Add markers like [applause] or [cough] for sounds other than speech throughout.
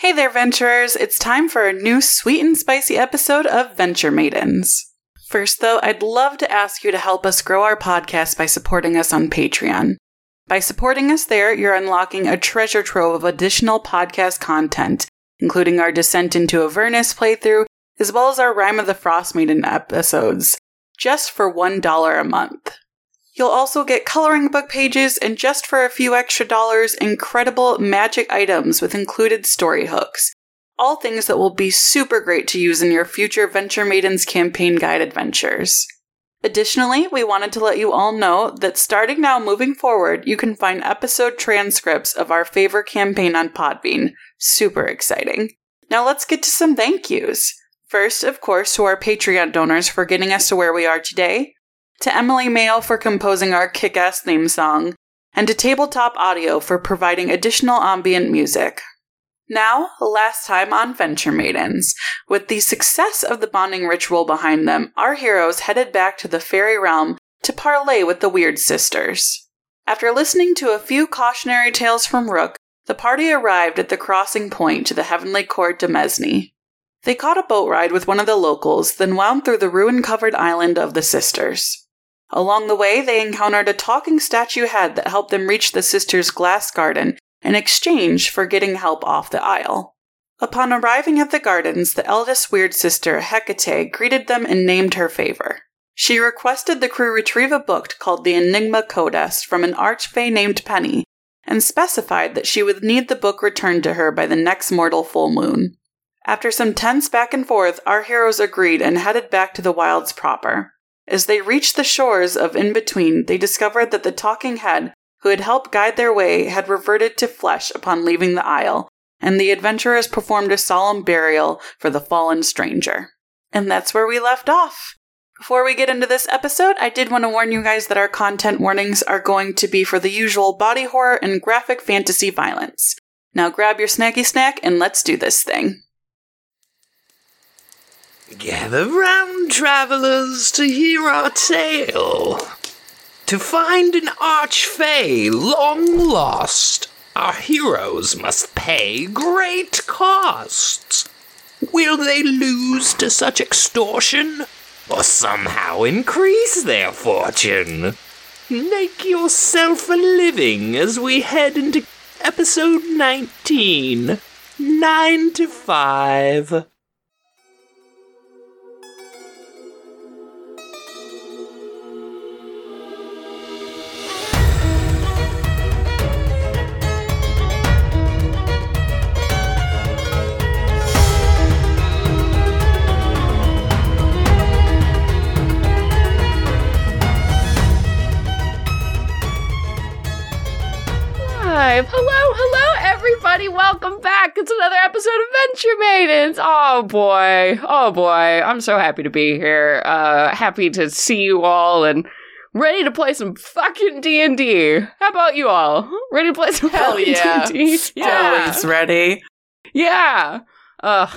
Hey there, venturers! It's time for a new sweet and spicy episode of Venture Maidens. First, though, I'd love to ask you to help us grow our podcast by supporting us on Patreon. By supporting us there, you're unlocking a treasure trove of additional podcast content, including our Descent into Avernus playthrough, as well as our Rime of the Frost Maiden episodes, just for $1 a month. You'll also get coloring book pages and just for a few extra dollars, incredible magic items with included story hooks. All things that will be super great to use in your future Venture Maidens campaign guide adventures. Additionally, we wanted to let you all know that starting now moving forward, you can find episode transcripts of our favorite campaign on Podbean. Super exciting. Now let's get to some thank yous. First, of course, to our Patreon donors for getting us to where we are today to Emily Mayo for composing our kick ass theme song, and to Tabletop Audio for providing additional ambient music. Now, last time on Venture Maidens. With the success of the bonding ritual behind them, our heroes headed back to the fairy realm to parley with the Weird Sisters. After listening to a few cautionary tales from Rook, the party arrived at the crossing point to the Heavenly Court Demesne. They caught a boat ride with one of the locals, then wound through the ruin covered island of the Sisters. Along the way, they encountered a talking statue head that helped them reach the sisters' glass garden in exchange for getting help off the isle. Upon arriving at the gardens, the eldest weird sister, Hecate, greeted them and named her favor. She requested the crew retrieve a book called the Enigma Codex from an archfey named Penny, and specified that she would need the book returned to her by the next mortal full moon. After some tense back and forth, our heroes agreed and headed back to the wilds proper. As they reached the shores of In Between, they discovered that the talking head who had helped guide their way had reverted to flesh upon leaving the isle, and the adventurers performed a solemn burial for the fallen stranger. And that's where we left off. Before we get into this episode, I did want to warn you guys that our content warnings are going to be for the usual body horror and graphic fantasy violence. Now grab your snacky snack and let's do this thing. Gather round, travellers, to hear our tale. To find an archfey long lost, our heroes must pay great costs. Will they lose to such extortion, or somehow increase their fortune? Make yourself a living as we head into episode 19 9 to 5. Hello, hello, everybody. Welcome back. It's another episode of Venture Maidens. Oh boy, oh boy. I'm so happy to be here. Uh, happy to see you all and ready to play some fucking D and D. How about you all? Ready to play some Hell fucking yeah. D&D? Yeah, Always ready. yeah. Uh,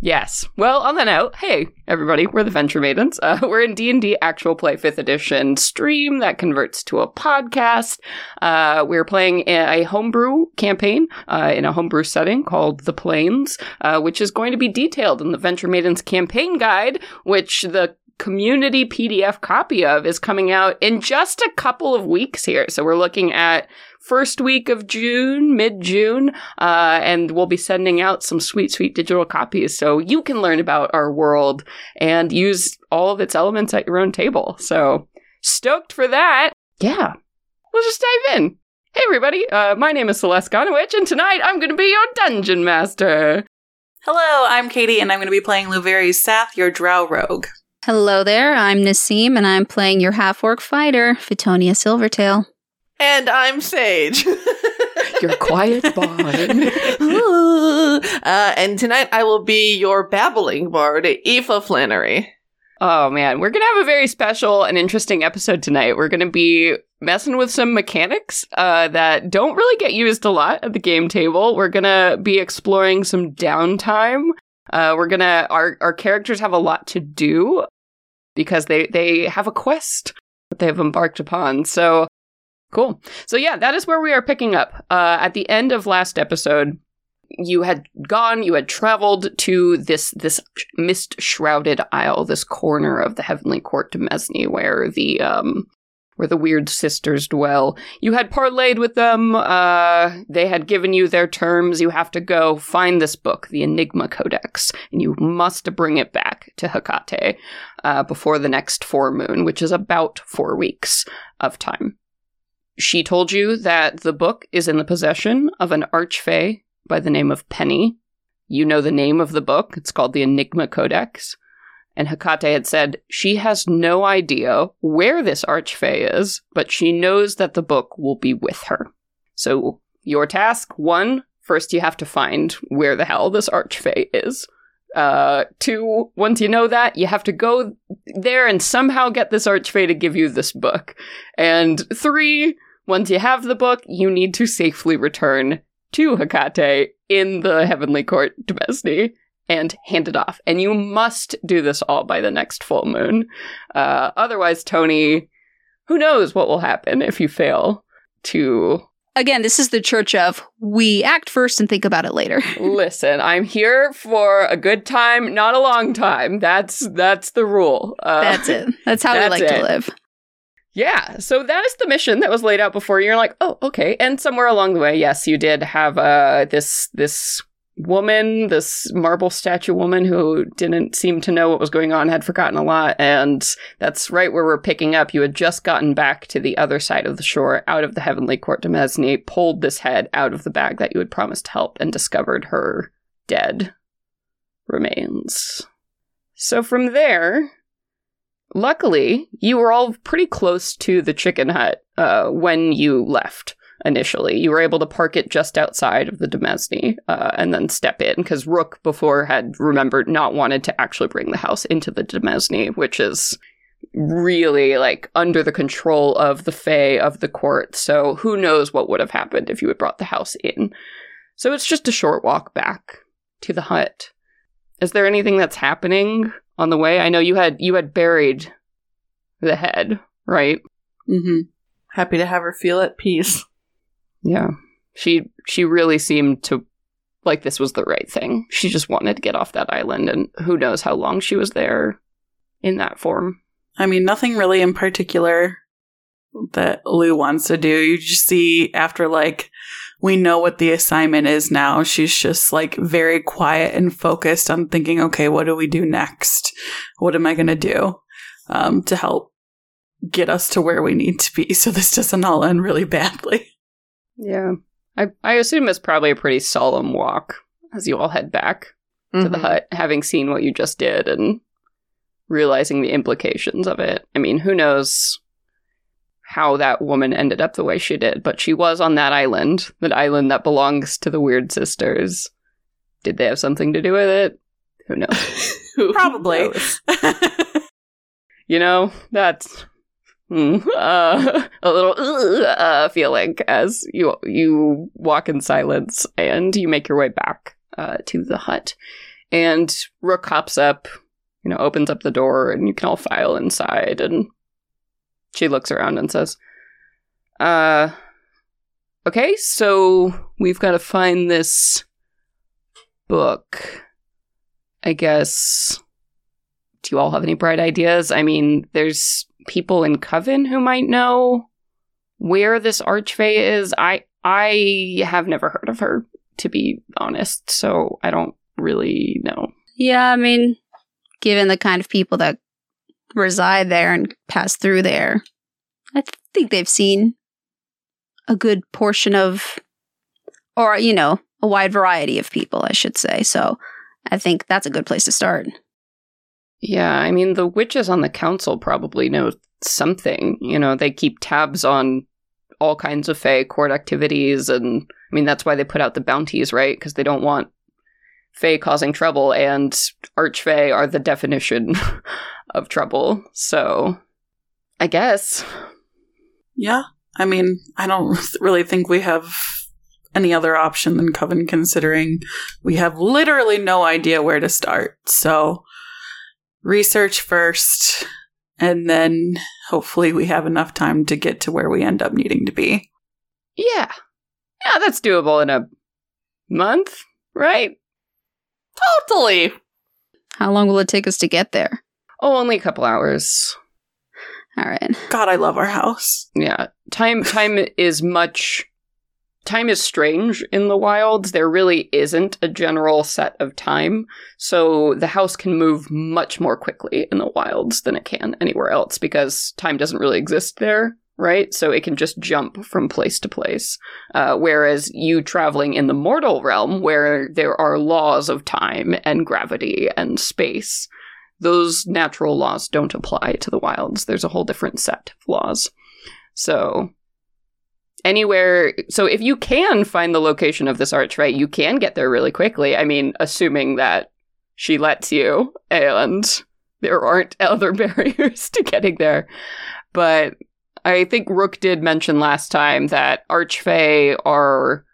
yes. Well, on that note, hey everybody, we're the Venture Maidens. Uh, [laughs] we're in D and D Actual Play Fifth Edition stream that converts to a podcast. Uh, we're playing a, homebrew campaign uh, in a homebrew setting called The Plains, uh, which is going to be detailed in the Venture Maidens campaign guide, which the community PDF copy of is coming out in just a couple of weeks here. So we're looking at first week of June, mid June, uh, and we'll be sending out some sweet, sweet digital copies so you can learn about our world and use all of its elements at your own table. So stoked for that. Yeah, we'll just dive in. Hey, everybody, uh, my name is Celeste Gonowich, and tonight I'm going to be your dungeon master. Hello, I'm Katie, and I'm going to be playing Luveri Sath, your drow rogue. Hello there, I'm Nassim, and I'm playing your half orc fighter, Fitonia Silvertail. And I'm Sage. [laughs] Your quiet [laughs] bard. uh, and tonight I will be your babbling bard, Aoife Flannery. Oh man, we're gonna have a very special and interesting episode tonight. We're gonna be messing with some mechanics uh, that don't really get used a lot at the game table. We're gonna be exploring some downtime. Uh, we're gonna our our characters have a lot to do because they they have a quest that they have embarked upon. So cool. So yeah, that is where we are picking up. Uh, at the end of last episode, you had gone, you had traveled to this this mist shrouded isle, this corner of the heavenly court Demesne, where the um where the weird sisters dwell. You had parlayed with them. Uh, they had given you their terms. You have to go find this book, the Enigma Codex, and you must bring it back to Hecate uh, before the next four moon, which is about four weeks of time. She told you that the book is in the possession of an archfey by the name of Penny. You know the name of the book. It's called the Enigma Codex. And Hecate had said she has no idea where this archfey is, but she knows that the book will be with her. So, your task one, first you have to find where the hell this archfey is. Uh, two, once you know that, you have to go there and somehow get this archfey to give you this book. And three, once you have the book, you need to safely return to Hecate in the Heavenly Court to and hand it off. And you must do this all by the next full moon. Uh, otherwise, Tony, who knows what will happen if you fail to Again, this is the church of we act first and think about it later. [laughs] listen. I'm here for a good time, not a long time. That's that's the rule. Uh, That's it. That's how we like it. to live. Yeah, so that is the mission that was laid out before. You're like, oh, okay. And somewhere along the way, yes, you did have uh, this this woman, this marble statue woman who didn't seem to know what was going on, had forgotten a lot, and that's right where we're picking up. You had just gotten back to the other side of the shore, out of the heavenly court Demesne, pulled this head out of the bag that you had promised help, and discovered her dead remains. So from there, luckily, you were all pretty close to the chicken hut uh, when you left initially. You were able to park it just outside of the Demesne uh, and then step in because Rook before had remembered not wanted to actually bring the house into the Demesne, which is really like under the control of the Fae of the court. So who knows what would have happened if you had brought the house in. So it's just a short walk back to the hut. Is there anything that's happening on the way? I know you had you had buried the head, right? Mm-hmm. Happy to have her feel at peace. Yeah. She she really seemed to like this was the right thing. She just wanted to get off that island and who knows how long she was there in that form. I mean, nothing really in particular that Lou wants to do. You just see after like we know what the assignment is now. She's just like very quiet and focused on thinking, okay, what do we do next? What am I going to do um, to help get us to where we need to be [laughs] so this doesn't all end really badly? Yeah. I I assume it's probably a pretty solemn walk as you all head back to the Mhm. hut, having seen what you just did and realizing the implications of it. I mean, who knows how that woman ended up the way she did, but she was on that island, that island that belongs to the Weird Sisters. Did they have something to do with it? Who knows? [laughs] Who Probably. knows? you know, that's mm, [laughs] uh, a little uh, feeling as you you walk in silence and you make your way back uh, to the hut. And Rook hops up, you know, opens up the door, and you can all file inside. And she looks around and says, "Uh, okay, so we've got to find this book. I guess." do you all have any bright ideas? I mean, there's people in Coven who might know where this archfey is. I I have never heard of her, to be honest, so I don't really know. Yeah, I mean, given the kind of people that reside there and pass through there, I th- think they've seen a good portion of, or, you know, a wide variety of people, I should say. So I think that's a good place to start. Yeah, I mean, the witches on the council probably know something. You know, they keep tabs on all kinds of Fae court activities, and I mean, that's why they put out the bounties, right? Because they don't want Fae causing trouble, and Archfey are the definition [laughs] of trouble. So, I guess. Yeah. I mean, I don't [laughs] really think we have any other option than Coven considering we have literally no idea where to start. So research first and then hopefully we have enough time to get to where we end up needing to be. Yeah. Yeah, that's doable in a month, right? Totally. How long will it take us to get there? Oh, only a couple hours. All right. God, I love our house. Yeah. Time time is much time is strange in the wilds. There really isn't a general set of time. So the house can move much more quickly in the wilds than it can anywhere else because time doesn't really exist there, right? So it can just jump from place to place. Uh, whereas you traveling in the mortal realm, where there are laws of time and gravity and space, those natural laws don't apply to the wilds. There's a whole different set of laws. So anywhere so if you can find the location of this arch, right, you can get there really quickly. I mean, assuming that she lets you and there aren't [laughs] other barriers to getting there. But I think Rook did mention last time that Archfey are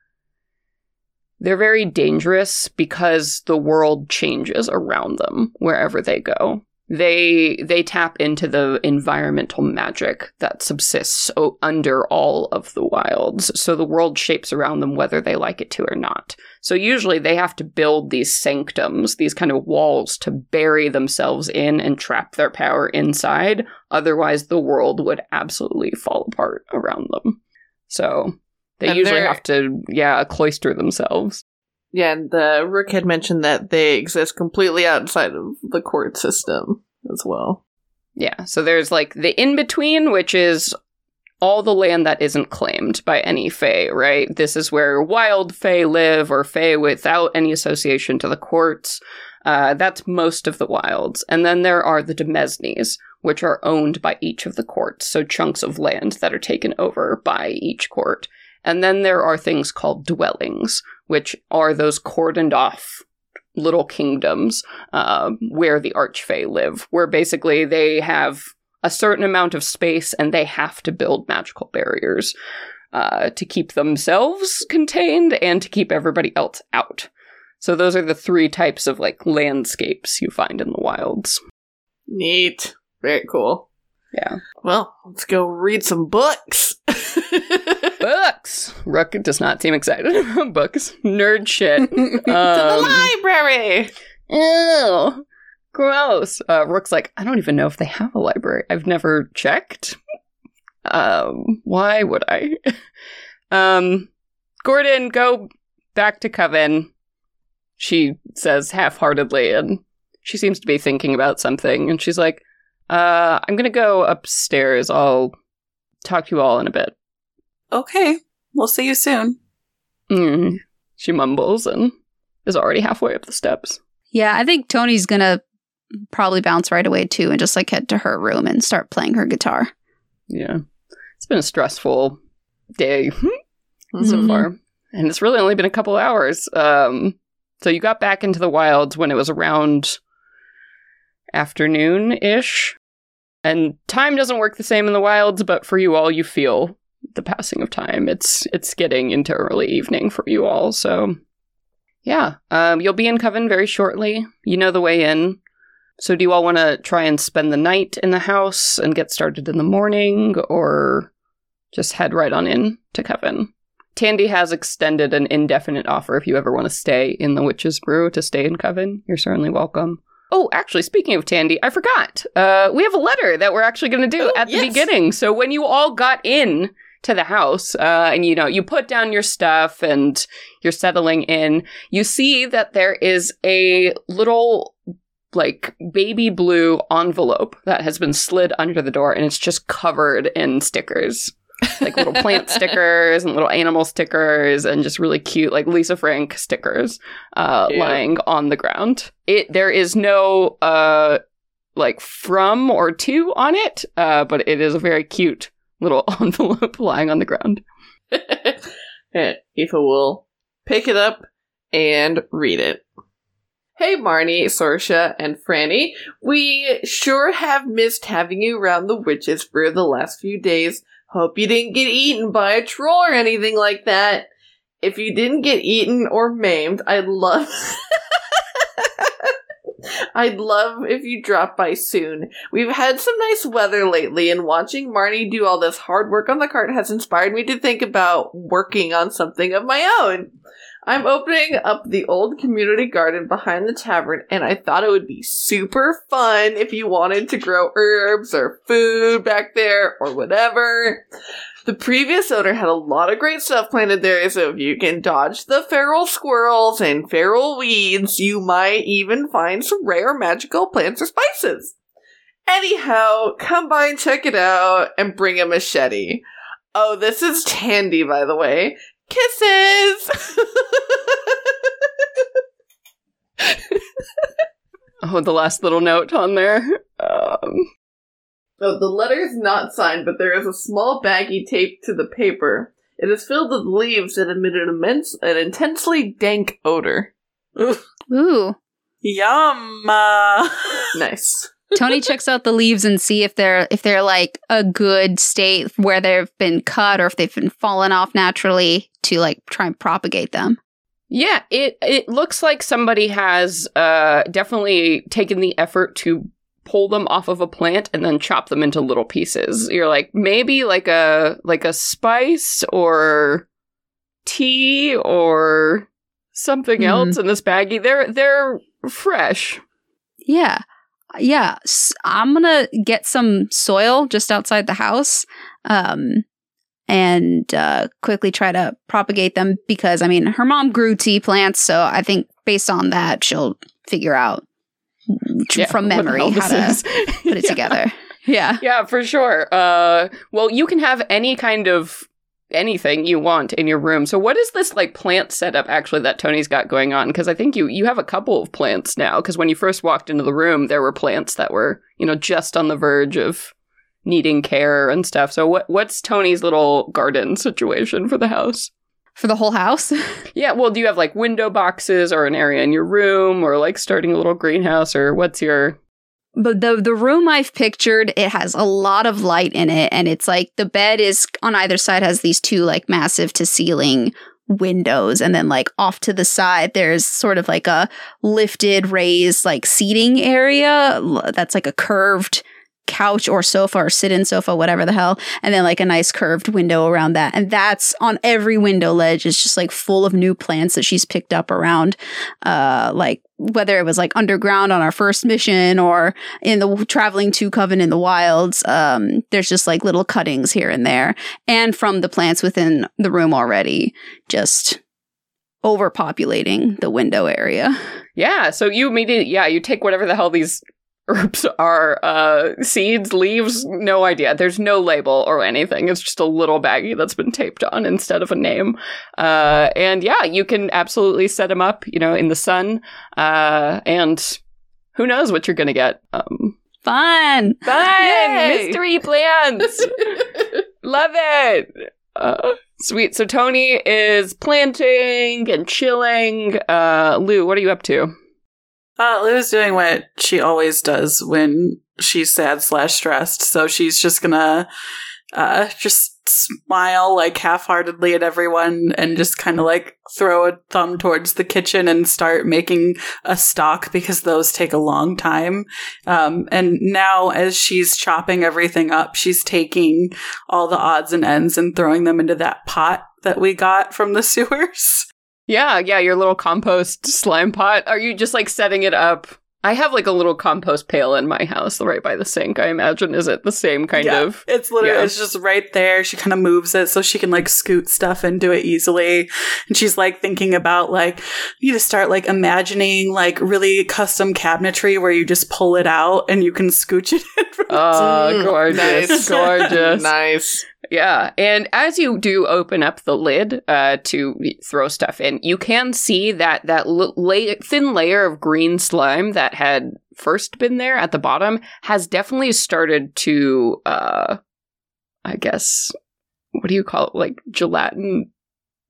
they're very dangerous because the world changes around them wherever they go. They they tap into the environmental magic that subsists o- under all of the wilds. So the world shapes around them whether they like it to or not. So usually they have to build these sanctums, these kind of walls to bury themselves in and trap their power inside. Otherwise the world would absolutely fall apart around them. So they And usually have to, yeah, cloister themselves. Yeah, and the Rook had mentioned that they exist completely outside of the court system as well. Yeah, so there's like the in between, which is all the land that isn't claimed by any Fae, right? This is where wild Fae live or Fae without any association to the courts. Uh, that's most of the wilds. And then there are the Demesnes, which are owned by each of the courts, so chunks of land that are taken over by each court. And then there are things called dwellings, which are those cordoned off little kingdoms uh, where the Archfey live, where basically they have a certain amount of space and they have to build magical barriers uh, to keep themselves contained and to keep everybody else out. So those are the three types of like landscapes you find in the wilds. Neat. Very cool. Yeah. Well, let's go read some books. [laughs] Books! Rook does not seem excited [laughs] about books. Nerd shit. [laughs] to the Um, library. Ew. Gross. Uh, Rook's like, I don't even know if they have a library. I've never checked. Um, why would I? [laughs] um, Gordon, go back to Coven. She says half heartedly, and she seems to be thinking about something. And she's like, uh, I'm gonna go upstairs. I'll talk to you all in a bit. Okay, we'll see you soon. Mm. She mumbles and is already halfway up the steps. Yeah, I think Tony's gonna probably bounce right away too and just like head to her room and start playing her guitar. Yeah. It's been a stressful day [laughs] so Mhm. far. And it's really only been a couple hours. Um, so you got back into the wilds when it was around afternoon ish. And time doesn't work the same in the wilds, but for you all, you feel the passing of time. It's it's getting into early evening for you all. So yeah, um, you'll be in Coven very shortly. You know the way in. So do you all want to try and spend the night in the house and get started in the morning, or just head right on in to Coven? Tandy has extended an indefinite offer if you ever want to stay in the Witch's Brew to stay in Coven. You're certainly welcome. Oh, actually, speaking of Tandy, I forgot. Uh, we have a letter that we're actually going to do Oh, at the yes. beginning. So when you all got in to the house, uh, and you know, you put down your stuff and you're settling in, you see that there is a little like baby blue envelope that has been slid under the door and it's just covered in stickers like little plant [laughs] stickers and little animal stickers and just really cute like lisa frank stickers uh Cute. lying on the ground it there is no uh like from or to on it uh but it is a very cute little [laughs] envelope lying on the ground [laughs] And Aoife will pick it up and read it. Hey Marnie, Sorsha, and Franny. We sure have missed having you around the witches for the last few days. Hope you didn't get eaten by a troll or anything like that. If you didn't get eaten or maimed, I'd love [laughs] I'd love if you drop by soon. We've had some nice weather lately, and watching Marnie do all this hard work on the cart has inspired me to think about working on something of my own. I'm opening up the old community garden behind the tavern, and I thought it would be super fun if you wanted to grow herbs or food back there or whatever. The previous owner had a lot of great stuff planted there, so if you can dodge the feral squirrels and feral weeds, you might even find some rare magical plants or spices. Anyhow, come by and check it out and bring a machete. Oh, this is Tandy, by the way. Kisses! [laughs] Oh, the last little note on there. Um, Oh, the letter is not signed, but there is a small baggie taped to the paper. It is filled with leaves that emit an immense, an intensely dank odor. Ooh. Yum. [laughs] Nice. Tony checks out the leaves and see if they're if they're like a good state where they've been cut or if they've been fallen off naturally to like try and propagate them. yeah, it it looks like somebody has uh definitely taken the effort to pull them off of a plant and then chop them into little pieces. You're like maybe like a like a spice or tea or something Mhm. else in this baggie. They're they're fresh. Yeah. Yeah. I'm going to get some soil just outside the house um, and uh, quickly try to propagate them because, I mean, her mom grew tea plants. So I think based on that, she'll figure out Yeah, from memory how to is. [laughs] put it [laughs] Yeah. together. Yeah. Yeah, for sure. Uh, well, you can have any kind of anything you want in your room. So, what is this like plant setup actually that Tony's got going on? Because I think you you have a couple of plants now. Because when you first walked into the room, there were plants that were you know just on the verge of needing care and stuff. So, what what's Tony's little garden situation for the house? For the whole house. [laughs] Yeah, well, do you have like window boxes or an area in your room or like starting a little greenhouse or what's your But the the room I've pictured, it has a lot of light in it, and it's like the bed is on either side has these two like massive to ceiling windows, and then like off to the side there's sort of like a lifted, raised like seating area that's like a curved couch or sofa or sit-in sofa, whatever the hell, and then like a nice curved window around that, and that's on every window ledge. Is just like full of new plants that she's picked up around, uh, like whether it was like underground on our first mission or in the traveling to coven in the wilds um there's just like little cuttings here and there. And from the plants within the room already just overpopulating the window area. Yeah, so you immediately, yeah, you take whatever the hell these herbs are, uh, seeds, leaves, no idea. There's no label or anything. It's just a little baggie that's been taped on instead of a name. Uh, and yeah, you can absolutely set them up, you know, in the sun. Uh, and who knows what you're gonna get. Um, fun fun! Yay! [laughs] Mystery plants! [laughs] Love it! Uh, sweet. So Tony is planting and chilling. Uh, Lou, what are you up to? Uh, Lou's doing what she always does when she's sad slash stressed. So she's just gonna uh, just smile like half-heartedly at everyone and just kind of like throw a thumb towards the kitchen and start making a stock because those take a long time. Um, and now as she's chopping everything up, she's taking all the odds and ends and throwing them into that pot that we got from the [laughs] sewers. Yeah, yeah, your little compost slime pot. Are you just like setting it up? I have like a little compost pail in my house right by the sink. I imagine is it the same kind Yeah, of It's literally yeah. it's just right there. She kind of moves it so she can like scoot stuff into it easily. And she's like thinking about like you need to start like imagining like really custom cabinetry where you just pull it out and you can scooch it [laughs] in. From Oh, Mm, gorgeous. Gorgeous. nice. [laughs] Yeah, and as you do open up the lid uh, to throw stuff in, you can see that that l- la- thin layer of green slime that had first been there at the bottom has definitely started to, uh, I guess, what do you call it? Like gelatin,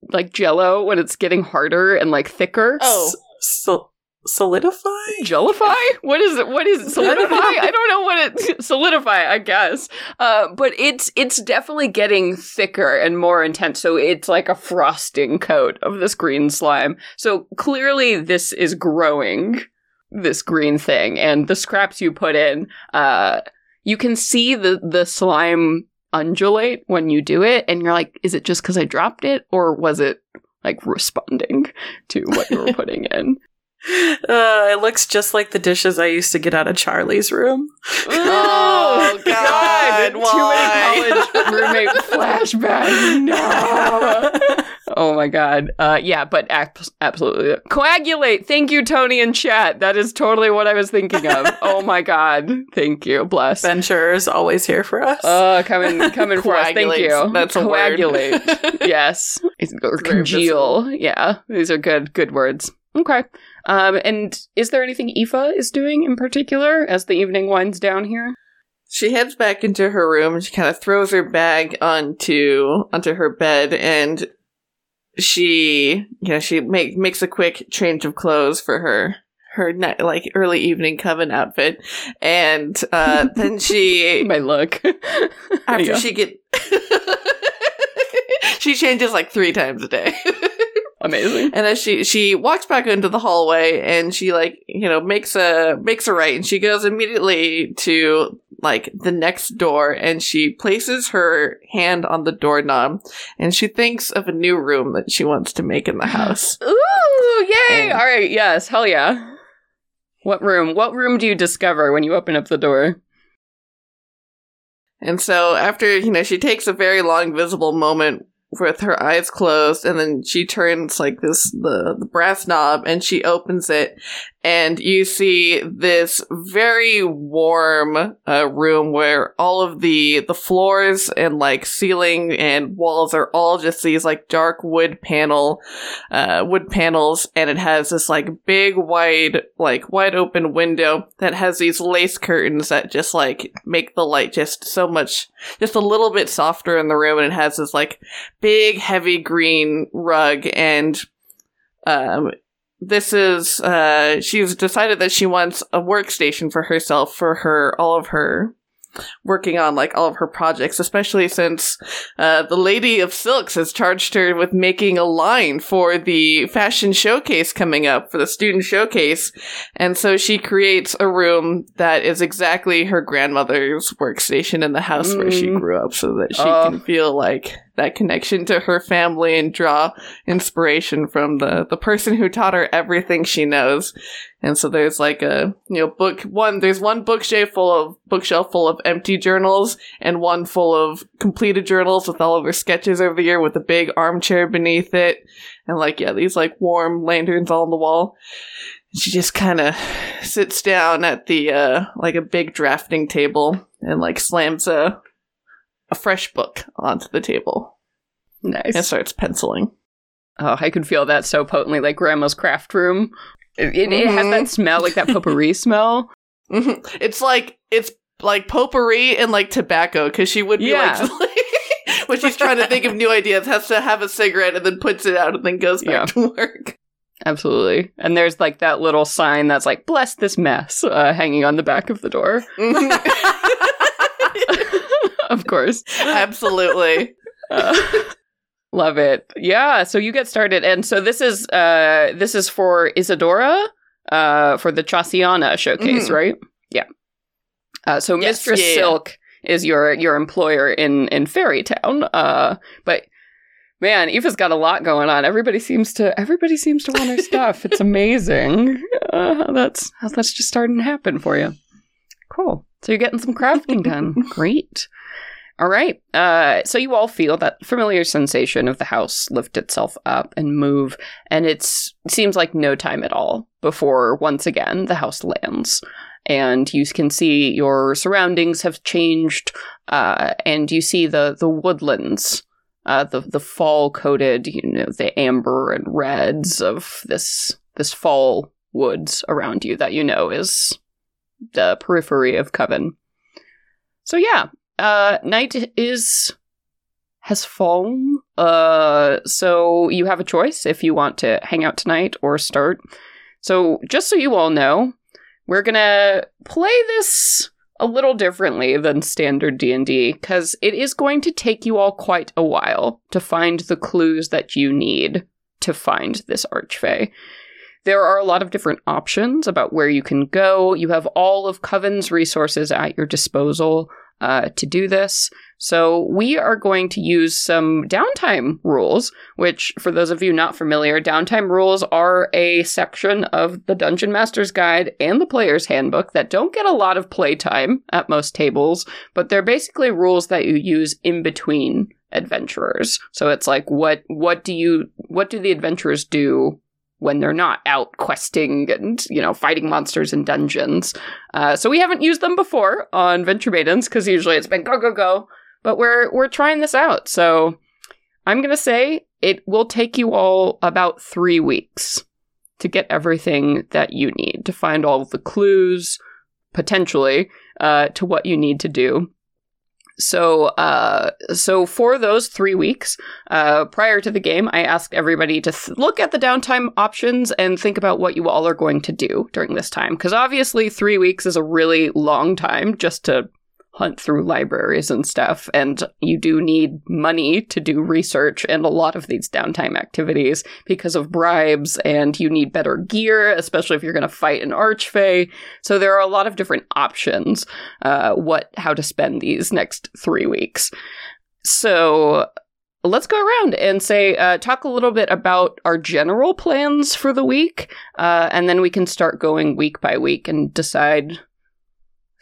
like Jello when it's getting harder and like thicker. Oh. so solidify. Jellify? What is it? What is it? [laughs] Solidify? I don't know what it [laughs] solidify, I guess. Uh, but it's it's definitely getting thicker and more intense. So it's like a frosting coat of this green slime. So clearly this is growing this green thing and the scraps you put in, uh, you can see the the slime undulate when you do it and you're like, is it just because I dropped it or was it like responding to what you were [laughs] putting in. Uh, it looks just like the dishes I used to get out of Charlie's room. Oh, [laughs] God, Too many college roommate flashbacks. No. [laughs] Oh my god. Uh, yeah, but ab- absolutely coagulate. Thank you, Tony and chat. That is totally what I was thinking of. [laughs] oh my god. Thank you. Bless. Venture's always here for us. Uh, coming, coming for us. Thank you. Coagulates. That's a word. coagulate. yes, or congeal. Yeah, these are good, good words. Okay. Um, and is there anything Aoife is doing in particular as the evening winds down here? She heads back into her room. She kind of throws her bag onto onto her bed, and she, you know, she make, makes a quick change of clothes for her her night, like early evening coven outfit, and uh, [laughs] then she My look. [laughs] after she get [laughs] she changes like three times a day. Amazing. And as she she walks back into the hallway and she like you know makes a makes a right and she goes immediately to like the next door and she places her hand on the doorknob and she thinks of a new room that she wants to make in the house. [gasps] Ooh, yay! And- All right, yes, hell yeah. What room? What room do you discover when you open up the door? And so after, you know, she takes a very long visible moment with her eyes closed and then she turns like this the, the brass knob and she opens it and you see this very warm uh, room where all of the the floors and like ceiling and walls are all just these like dark wood panel uh, wood panels and it has this like big wide like wide open window that has these lace curtains that just like make the light just so much just a little bit softer in the room and it has this like big heavy green rug and um this is uh she's decided that she wants a workstation for herself for her all of her working on like all of her projects especially since uh the lady of silks has charged her with making a line for the fashion showcase coming up for the student showcase and so she creates a room that is exactly her grandmother's workstation in the house where she Mm. grew up so that she Oh. can feel like that connection to her family and draw inspiration from the, the person who taught her everything she knows. And so there's like a, you know, book one, there's one bookshelf full of, bookshelf full of empty journals and one full of completed journals with all of her sketches over the year with a big armchair beneath it. And like, yeah, these like warm lanterns all on the wall. She just kind of sits down at the, uh, like a big drafting table and like slams a, a fresh book onto the table Nice. and starts penciling. Oh, I could feel that so potently, like Grandma's craft room. It, it, it has that smell, like that potpourri [laughs] smell. Mhm. It's like it's like potpourri and like tobacco because she would be Yeah. like [laughs] when she's trying to think of new ideas, has to have a cigarette and then puts it out and then goes back Yeah. to work. Absolutely. And there's like that little sign that's like, bless this mess, uh, hanging on the back of the door. [laughs] [laughs] of course. Absolutely. [laughs] Uh, love it. Yeah. So you get started. And so this is, uh, this is for Isadora, uh, for the Chasiana showcase, Mhm. right? Yeah. Uh, so Yes, Mistress yeah, yeah. Silk is your, your employer in, in Fairy Town. Uh, but Man, Eva's got a lot going on. Everybody seems to everybody seems to want her stuff. It's [laughs] amazing. Uh, that's that's just starting to happen for you. Cool. So you're getting some crafting done. [laughs] Great. All right. Uh, so you all feel that familiar sensation of the house lift itself up and move, and it's it seems like no time at all before once again the house lands, and you can see your surroundings have changed, uh, and you see the the woodlands uh, the the fall coated, you know, the amber and reds of this this fall woods around you that you know is the periphery of Coven. So yeah, uh, night is has fallen. Uh, so you have a choice if you want to hang out tonight or start. So just so you all know, we're gonna play this a little differently than standard D&D cuz it is going to take you all quite a while to find the clues that you need to find this archfey. There are a lot of different options about where you can go. You have all of Coven's resources at your disposal. uh, to do this. So we are going to use some downtime rules, which, for those of you not familiar, downtime rules are a section of the Dungeon Master's Guide and the Player's Handbook that don't get a lot of playtime at most tables, but they're basically rules that you use in between adventurers. So it's like what what do you what do the adventurers do when they're not out questing and you know fighting monsters in dungeons. Uh, so we haven't used them before on Venture Maidens because usually it's been go go go but we're we're trying this out. So I'm going to say it will take you all about 3 weeks to get everything that you need to find all of the clues potentially uh, to what you need to do. So, uh, so for those three weeks uh, prior to the game, I asked everybody to th- look at the downtime options and think about what you all are going to do during this time. Because obviously, three weeks is a really long time just to hunt through libraries and stuff. And you do need money to do research and a lot of these downtime activities because of bribes, and you need better gear, especially if you're going to fight an archfey. So there are a lot of different options, uh, what, how to spend these next three weeks. So let's go around and say uh, talk a little bit about our general plans for the week uh, and then we can start going week by week and decide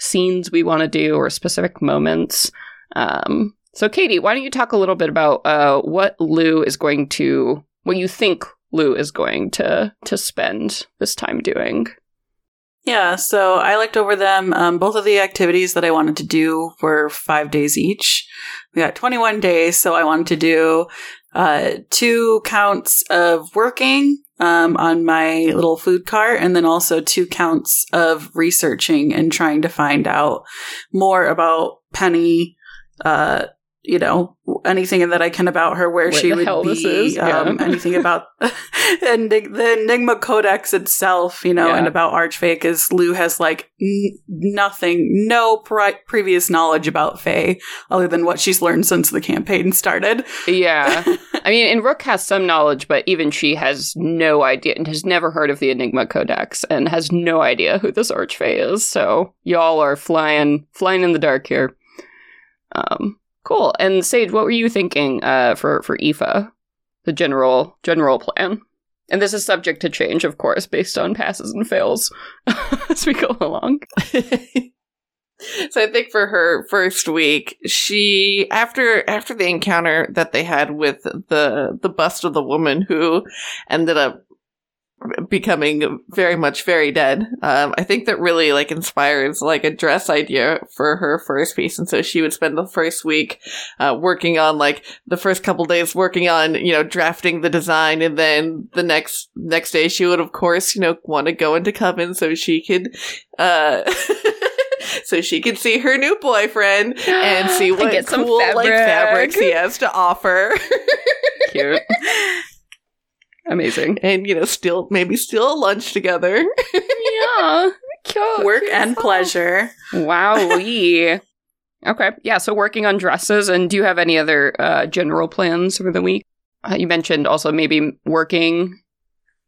scenes we want to do or specific moments. Um, so, Katie, why don't you talk a little bit about uh, what Lou is going to, what you think Lou is going to to spend this time doing? Yeah, so I looked over them. Um, both of the activities that I wanted to do were five days each. We got 21 days, so I wanted to do uh, two counts of working um, on my little food cart, and then also two counts of researching and trying to find out more about Penny. Uh, you know anything that I can about her, where What she would be, um, yeah. [laughs] anything about [laughs] and the Enigma Codex itself, you know, Yeah. and about Archfey, because Lou has like n- nothing, no pri- previous knowledge about Fae other than what she's learned since the campaign started. Yeah. [laughs] I mean, and Rook has some knowledge, but even she has no idea and has never heard of the Enigma Codex and has no idea who this Archfey is. So y'all are flying, flying in the dark here. Um, cool. And Sage, what were you thinking uh, for for Aoife? The general general plan. And this is subject to change, of course, based on passes and fails [laughs] as we go along. [laughs] so I think for her first week, she after after the encounter that they had with the the bust of the woman who ended up becoming very much very dead. Um, I think that really like inspires like a dress idea for her first piece, and so she would spend the first week uh, working on like the first couple days working on you know drafting the design, and then the next next day she would of course you know want to go into coven so she could. Uh, [laughs] [laughs] So she could see her new boyfriend and [gasps] see what get some cool like fabric. fabrics he has to offer, [laughs] Cute. Amazing. and you know, still maybe steal a lunch together. Yeah. [laughs] Cute. Work cute and stuff. pleasure. Wowee. okay. Yeah. So working on dresses. And do you have any other uh, general plans for the week? Uh, you mentioned also maybe working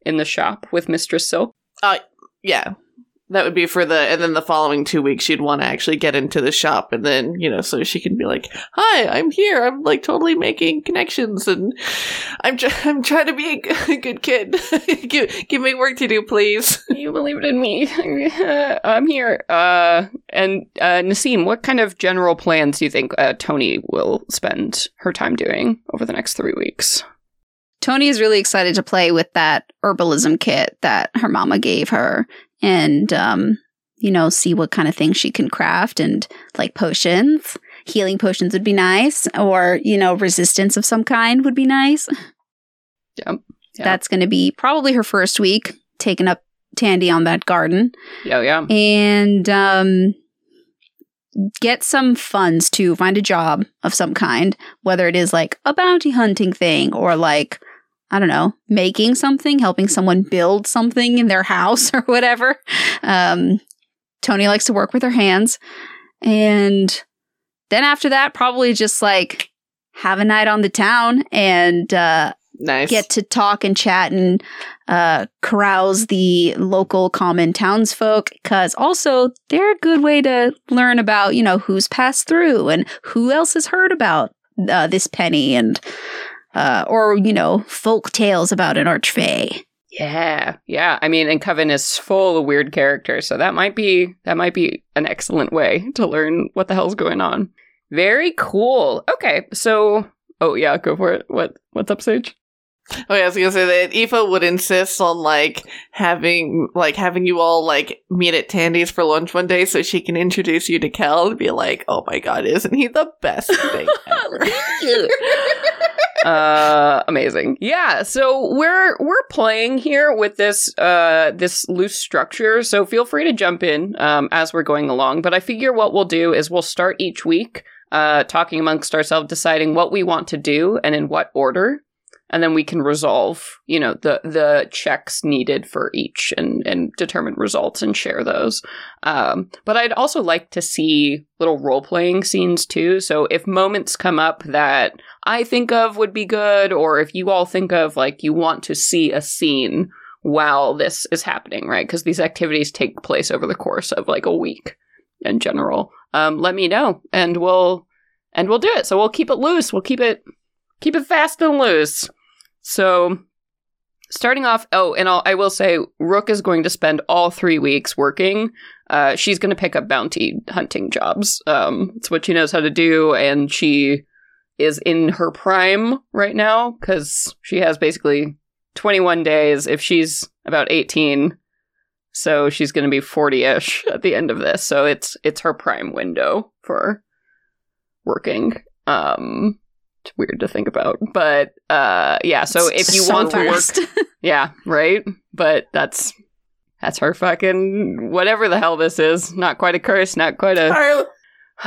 in the shop with Mistress Silk. yeah. That would be for the, and then the following two weeks, she'd want to actually get into the shop, and then you know, so she can be like, "Hi, I'm here. I'm like totally making connections, and I'm tr- [laughs] I'm trying to be a g- [laughs] a good kid. [laughs] give give me work to do, please." You believed in me. I'm here. Uh, and uh, Nassim, what kind of general plans do you think uh, Tony will spend her time doing over the next three weeks? Tony is really excited to play with that herbalism kit that her mama gave her and, um, you know, see what kind of things she can craft and like potions. Healing potions would be nice, or, you know, resistance of some kind would be nice. Yep. Yeah. That's going to be probably her first week taking up Tandy on that garden. Yeah, yeah. and um, get some funds to find a job of some kind, whether it is like a bounty hunting thing or like, I don't know, making something, helping someone build something in their [laughs] house or whatever. Um, Tony likes to work with her hands. And then after that, probably just like have a night on the town and uh, Nice. get to talk and chat and uh, carouse the local common townsfolk because also they're a good way to learn about you know who's passed through and who else has heard about uh, this penny and uh, or you know folk tales about an archfey. Yeah, yeah. I mean, and Coven is full of weird characters, so that might be that might be an excellent way [laughs] to learn what the hell's going on. Very cool. Okay, so oh yeah, go for it. What what's up, Sage? Oh yeah, I was gonna say that Aoife would insist on like having like having you all like meet at Tandy's for lunch one day so she can introduce you to Kel and be like, Oh my god, isn't he the best thing [laughs] ever? uh amazing. Yeah so we're we're playing here with this uh this loose structure so feel free to jump in um as we're going along but i figure what we'll do is we'll start each week uh talking amongst ourselves deciding what we want to do and in what order and then we can resolve you know the the checks needed for each and and determine results and share those um but i'd also like to see little role playing scenes too so if moments come up that I think of would be good, or if you all think of like you want to see a scene while this is happening, right? Because these activities take place over the course of like a week in general. Um, let me know, and we'll and we'll do it. So we'll keep it loose. We'll keep it keep it fast and loose. So starting off, oh, and I'll, I will say, Rook is going to spend all three weeks working. Uh, she's going to pick up bounty hunting jobs. Um, it's what she knows how to do, and she is in her prime right now because she has basically 21 days if she's about 18 so she's going to be 40ish at the end of this so it's it's her prime window for working um weird to think about but uh yeah so if you So want to work [laughs] yeah right but that's that's her fucking whatever the hell this is not quite a curse not quite a Our, [sighs]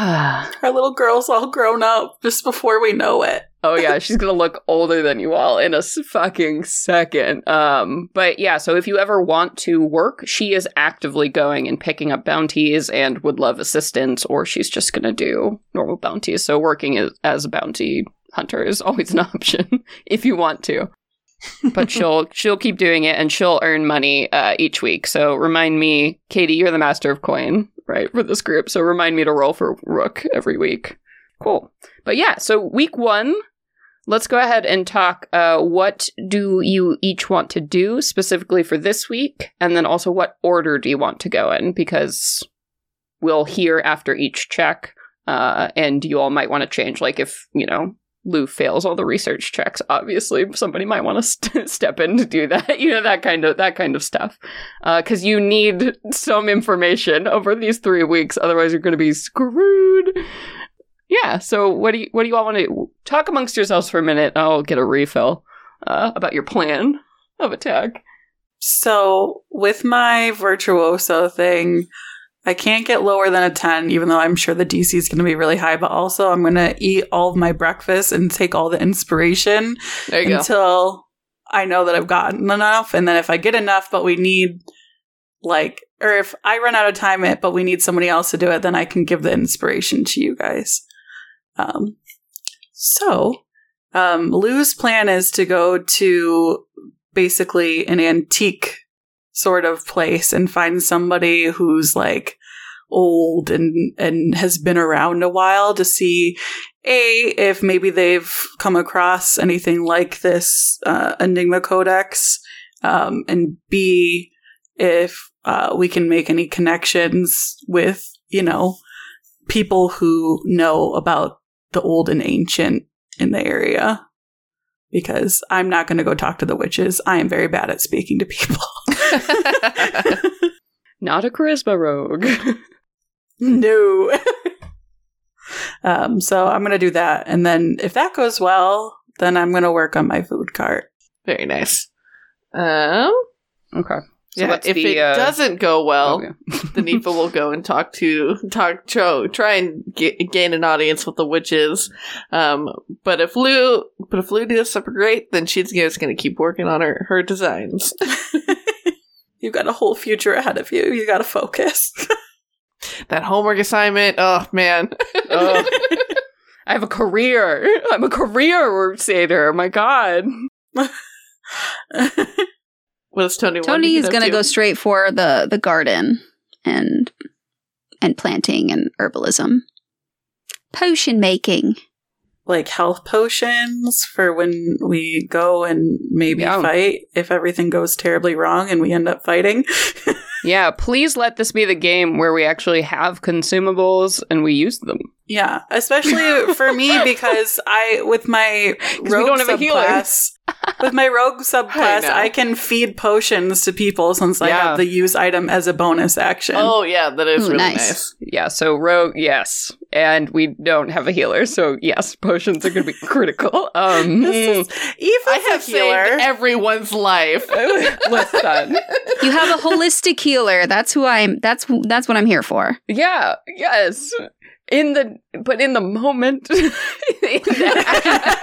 our little girl's all grown up just before we know it. Oh yeah, [laughs] she's gonna look older than you all in a fucking second. Um, but yeah, so if you ever want to work, she is actively going and picking up bounties and would love assistance, or she's just gonna do normal bounties. So working as, as a bounty hunter is always an [laughs] option if you want to. but [laughs] she'll she'll keep doing it and she'll earn money uh, each week. So remind me, Katie, you're the master of coin, right, for this group. So remind me to roll for Rook every week. Cool. But yeah, so week one, let's go ahead and talk. Uh, what do you each want to do specifically for this week, and then also what order do you want to go in? Because we'll hear after each check, uh, and you all might want to change. Like if you know Lou fails all the research checks, obviously somebody might want to st- [laughs] step in to do that. [laughs] You know that kind of that kind of stuff, because you need some information over these three weeks. Otherwise, you're going to be screwed. Yeah. So what do you what do you all want to talk amongst yourselves for a minute? I'll get a refill uh, about your plan of attack. So with my virtuoso thing, I can't get lower than a 10, even though I'm sure the DC is going to be really high. But also, I'm going to eat all of my breakfast and take all the inspiration you go. until I know that I've gotten enough. And then if I get enough, but we need like, or if I run out of time, it but we need somebody else to do it, then I can give the inspiration to you guys. Um, so, um, Lou's plan is to go to basically an antique sort of place and find somebody who's like old and and has been around a while to see a if maybe they've come across anything like this uh, enigma codex um, and b if uh, we can make any connections with you know people who know about the old and ancient in the area. Because i'm not going to go talk to the witches. I am very bad at speaking to people. [laughs] [laughs] Not a charisma rogue. [laughs] [laughs] no. [laughs] um, so I'm gonna do that, and then if that goes well, then I'm gonna work on my food cart. Very nice. Um, okay. So yeah, if the, it uh, doesn't go well, okay. [laughs] the Nifa will go and talk to talk try, try and get, gain an audience with the witches. Um, but if Lou, but if Lou does super great, then she's just going to keep working on her her designs. You've got a whole future ahead of you. You got to focus. That homework assignment, oh man, Ugh. [laughs] I have a career. I'm a career satyr. Oh my God. What does Tony? want to Tony is up going to to? go straight for the the garden and and planting and herbalism. Potion making. like health potions for when we go and maybe Yeah. fight if everything goes terribly wrong and we end up fighting. [laughs] Yeah, please let this be the game where we actually have consumables and we use them. Yeah, especially for me [laughs] because I with my rogue don't have a subclass with my rogue [laughs] subclass know. I, can feed potions to people since I have the use item as a bonus action. Oh yeah, that is Ooh, really nice. nice. Yeah, so rogue, yes. And we don't have a healer, so yes, potions are going to be [laughs] critical. Um, This is I have a healer. saved everyone's life. listen. You have a holistic healer. That's who I'm. That's that's what I'm here for. Yeah, yes. In the but in the moment, [laughs] in the-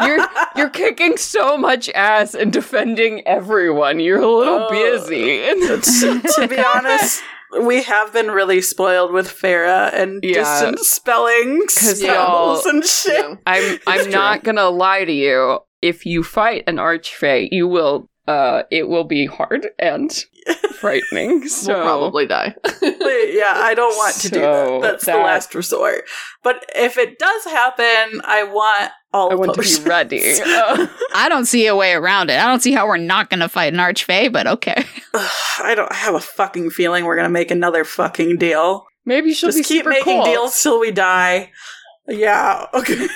you're you're kicking so much ass and defending everyone. You're a little Oh. busy. [laughs] to be honest, we have been really spoiled with Farah and Yeah. distant spelling 'Cause spells y'all- and shit. Yeah. I'm I'm not gonna lie to you. If you fight an archfey, you will uh it will be hard and [laughs] frightening. So we'll probably die. [laughs] yeah, I don't want to do that. That's the last resort. But if it does happen, I want all I want to be ready. [laughs] Uh, I don't see a way around it. I don't see how we're not going to fight an archfey, but okay. Ugh, I don't have a fucking feeling we're gonna make another fucking deal. maybe she'll Just be keep super making cool. deals till we die. Yeah. Okay.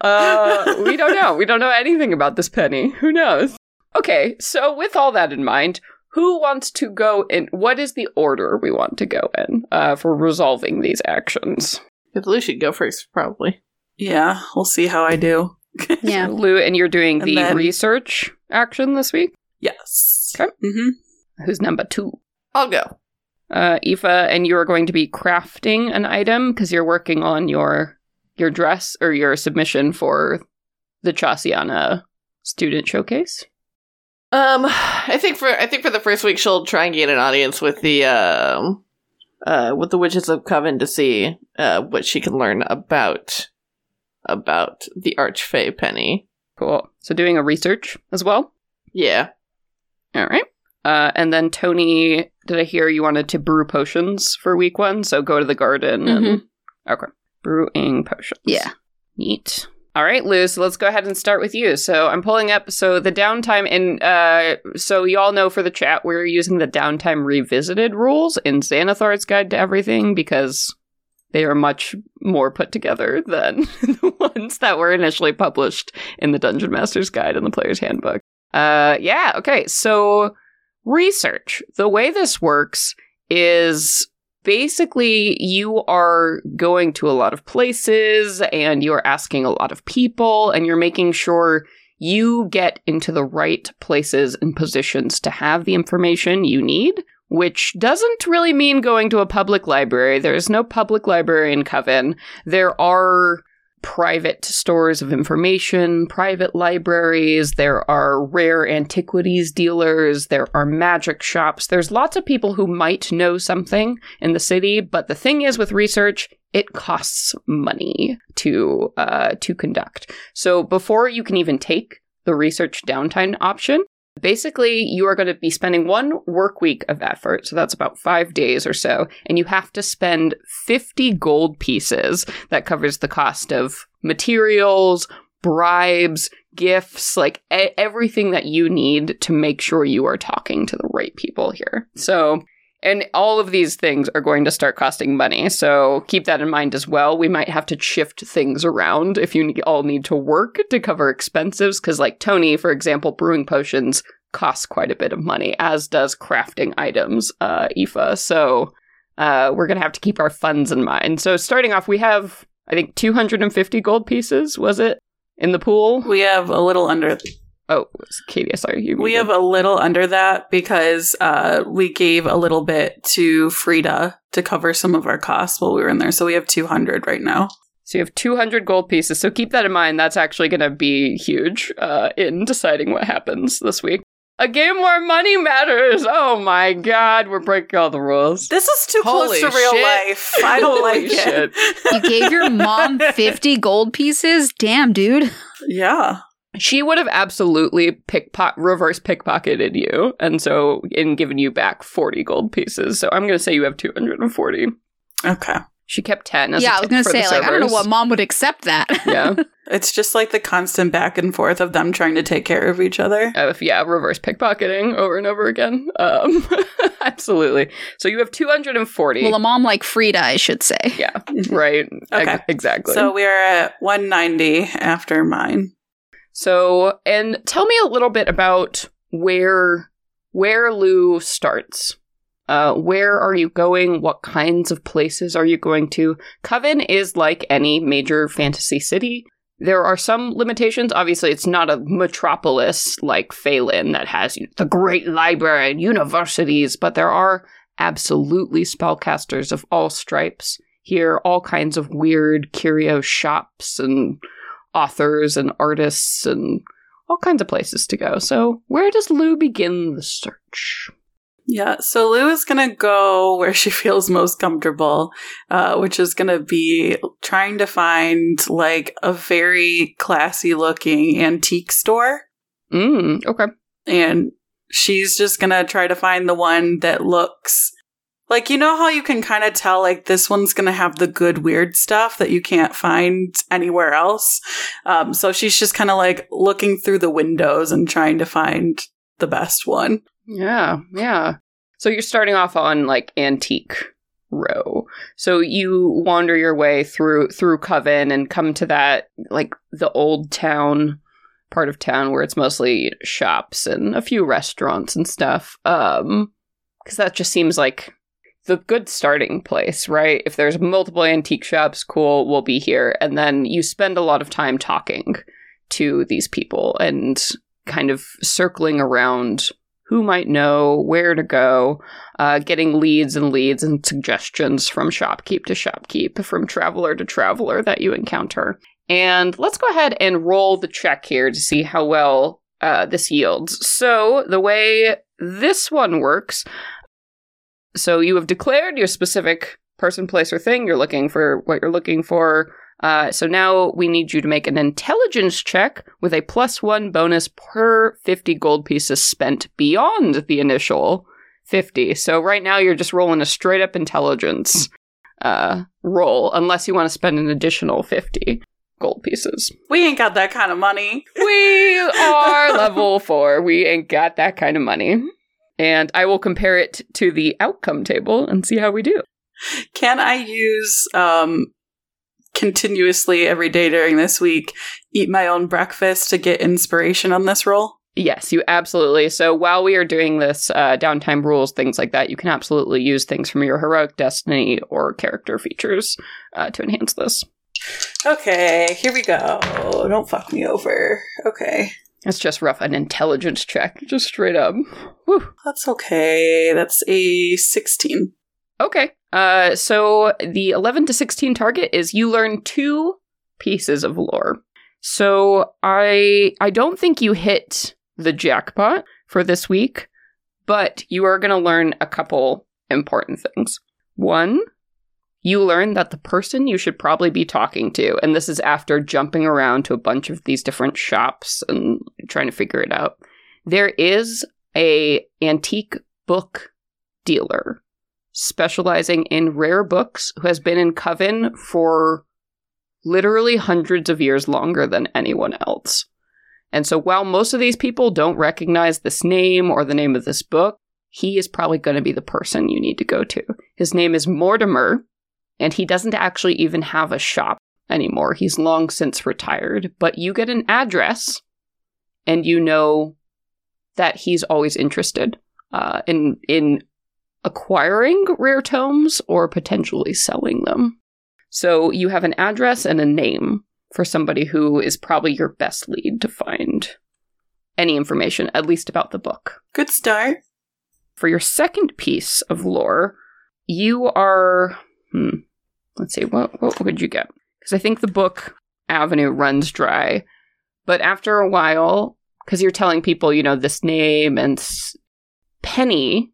Uh, we don't know. We don't know anything about this penny. Who knows? Okay, so with all that in mind, who wants to go in? What is the order we want to go in uh, for resolving these actions? If Lou should go first, probably. Yeah, we'll see how I do. [laughs] Yeah. So, Lou, and you're doing And the then- research action this week. Yes. Okay. Mm-hmm. Who's number two? I'll go. Uh, Aoife, and you are going to be crafting an item because you're working on your your dress or your submission for the Chasiana student showcase. Um, I think for I think for the first week she'll try and gain an audience with the um, uh, with the witches of Coven to see uh what she can learn about about the Archfey Penny. Cool. So doing a research as well. Yeah, All right. Uh, and then Tony, did I hear you wanted to brew potions for week one? So go to the garden and okay, brewing potions. Yeah. neat. All right, Lou. So let's go ahead and start with you. So I'm pulling up. So the downtime, and uh, so you all know for the chat, we're using the downtime revisited rules in Xanathar's Guide to Everything because they are much more put together [laughs] than the ones that were initially published in the Dungeon Master's Guide and the Player's Handbook. Uh, yeah. Okay. So research. The way this works is basically you are going to a lot of places and you're asking a lot of people and you're making sure you get into the right places and positions to have the information you need, which doesn't really mean going to a public library. There's no public library in Coven. There are private stores of information, private libraries, there are rare antiquities dealers, there are magic shops. There's lots of people who might know something in the city, but the thing is with research, it costs money to uh, to conduct. So before you can even take the research downtime option, basically you are going to be spending one work week of effort, so that's about five days or so, and you have to spend 50 gold pieces that covers the cost of materials, bribes, gifts, like everything that you need to make sure you are talking to the right people here. So, and all of these things are going to start costing money. So keep that in mind as well. We might have to shift things around if you all need to work to cover expenses. Because, like Tony, for example, brewing potions costs quite a bit of money, as does crafting items, uh, Aoife. So uh, we're going to have to keep our funds in mind. So starting off, we have, I think, 250 gold pieces, was it? In the pool? We have a little under. Oh, Katie, sorry. You We have a little under that because uh, we gave a little bit to Frida to cover some of our costs while we were in there. So we have 200 right now. So you have 200 gold pieces. So keep that in mind. That's actually going to be huge uh, in deciding what happens this week. A game where money matters. Oh my god, we're breaking all the rules. This is too Holy close to real shit. life. I don't like shit. it. You gave your mom [laughs] 50 gold pieces? Damn, dude. Yeah. She would have absolutely pickpock reverse pickpocketed you, and so in given you back forty gold pieces. So I'm going to say you have two hundred and forty. Okay. She kept ten. As yeah, i was gonna say like I don't know what mom would accept that. [laughs] [laughs] Yeah, It's just like the constant back and forth of them trying to take care of each other. Uh, yeah, reverse pickpocketing over and over again. Um, [laughs] absolutely. So you have two hundred and forty. well, a mom like Frida, I should say. yeah, right. Okay. Ex- exactly. So we are at 190 after mine. So, and tell me a little bit about where where Lou starts. Uh, where are you going? What kinds of places are you going to? Coven is like any major fantasy city. There are some limitations. Obviously, it's not a metropolis like Phelan that has you know, the great library and universities, but there are absolutely spellcasters of all stripes here, all kinds of weird curio shops and authors and artists and all kinds of places to go. So, where does Lou begin the search? Yeah, so Lou is gonna go where she [laughs] feels most comfortable, uh, which is gonna be trying to find like a very classy looking antique store. Mm, okay. And she's just gonna try to find the one that looks like you know how you can kind of tell like this one's gonna have the good weird stuff that you can't find anywhere else. Um, so she's just kind of like looking through the windows and trying to find the best one. Yeah, yeah. So you're starting off on like antique row. So you wander your way through through Coven and come to that like the old town part of town where it's mostly shops and a few restaurants and stuff. Um cuz that just seems like the good starting place, right? If there's multiple antique shops, cool, we'll be here. And then you spend a lot of time talking to these people and kind of circling around who might know where to go, uh, getting leads and leads and suggestions from shopkeep to shopkeep, from traveler to traveler that you encounter. And let's go ahead and roll the check here to see how well uh, this yields. So, the way this one works so you have declared your specific person, place, or thing. You're looking for what you're looking for. Uh, so now we need you to make an intelligence check with a plus one bonus per 50 gold pieces spent beyond the initial 50. So right now you're just rolling a straight up intelligence uh, roll, unless you want to spend an additional 50 gold pieces. We ain't got that kind of money. We [laughs] are level four. We ain't got that kind of money. And I will compare it to the outcome table and see how we do. Can I use um continuously every day during this week eat my own breakfast to get inspiration on this roll? Yes, you absolutely. So while we are doing this uh, downtime rules, things like that, you can absolutely use things from your heroic destiny or character features uh, to enhance this. Okay, here we go. Don't fuck me over. Okay. It's just rough. An intelligence check, just straight up. Whew. That's okay. That's a 16. Okay. Uh, so the 11 to 16 target is you learn two pieces of lore. So I I don't think you hit the jackpot for this week, but you are going to learn a couple important things. One, you learn that the person you should probably be talking to, and this is after jumping around to a bunch of these different shops and trying to figure it out. There is a antique book dealer specializing in rare books who has been in Coven for literally hundreds of years longer than anyone else. And so while most of these people don't recognize this name or the name of this book, he is probably going to be the person you need to go to. His name is Mortimer, and he doesn't actually even have a shop anymore. He's long since retired, but you get an address and you know that he's always interested uh, in in acquiring rare tomes or potentially selling them. So you have an address and a name for somebody who is probably your best lead to find any information, at least about the book. Good start. For your second piece of lore, you are. Hmm, let's see, what, what would you get? Because I think the book Avenue runs dry. But after a while, because you're telling people, you know, this name and Penny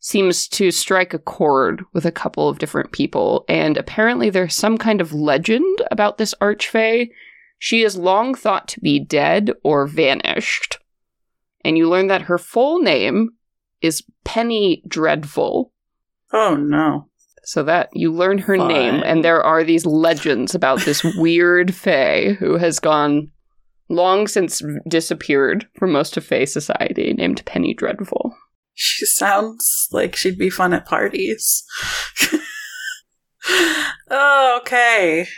seems to strike a chord with a couple of different people. And apparently, there's some kind of legend about this archfey She is long thought to be dead or vanished. And you learn that her full name is Penny Dreadful. Oh no. So that you learn her name, and there are these legends about this [laughs] weird Fae who has gone long since disappeared from most of Fae society, named Penny Dreadful. She sounds like she'd be fun at parties. [laughs] oh, okay.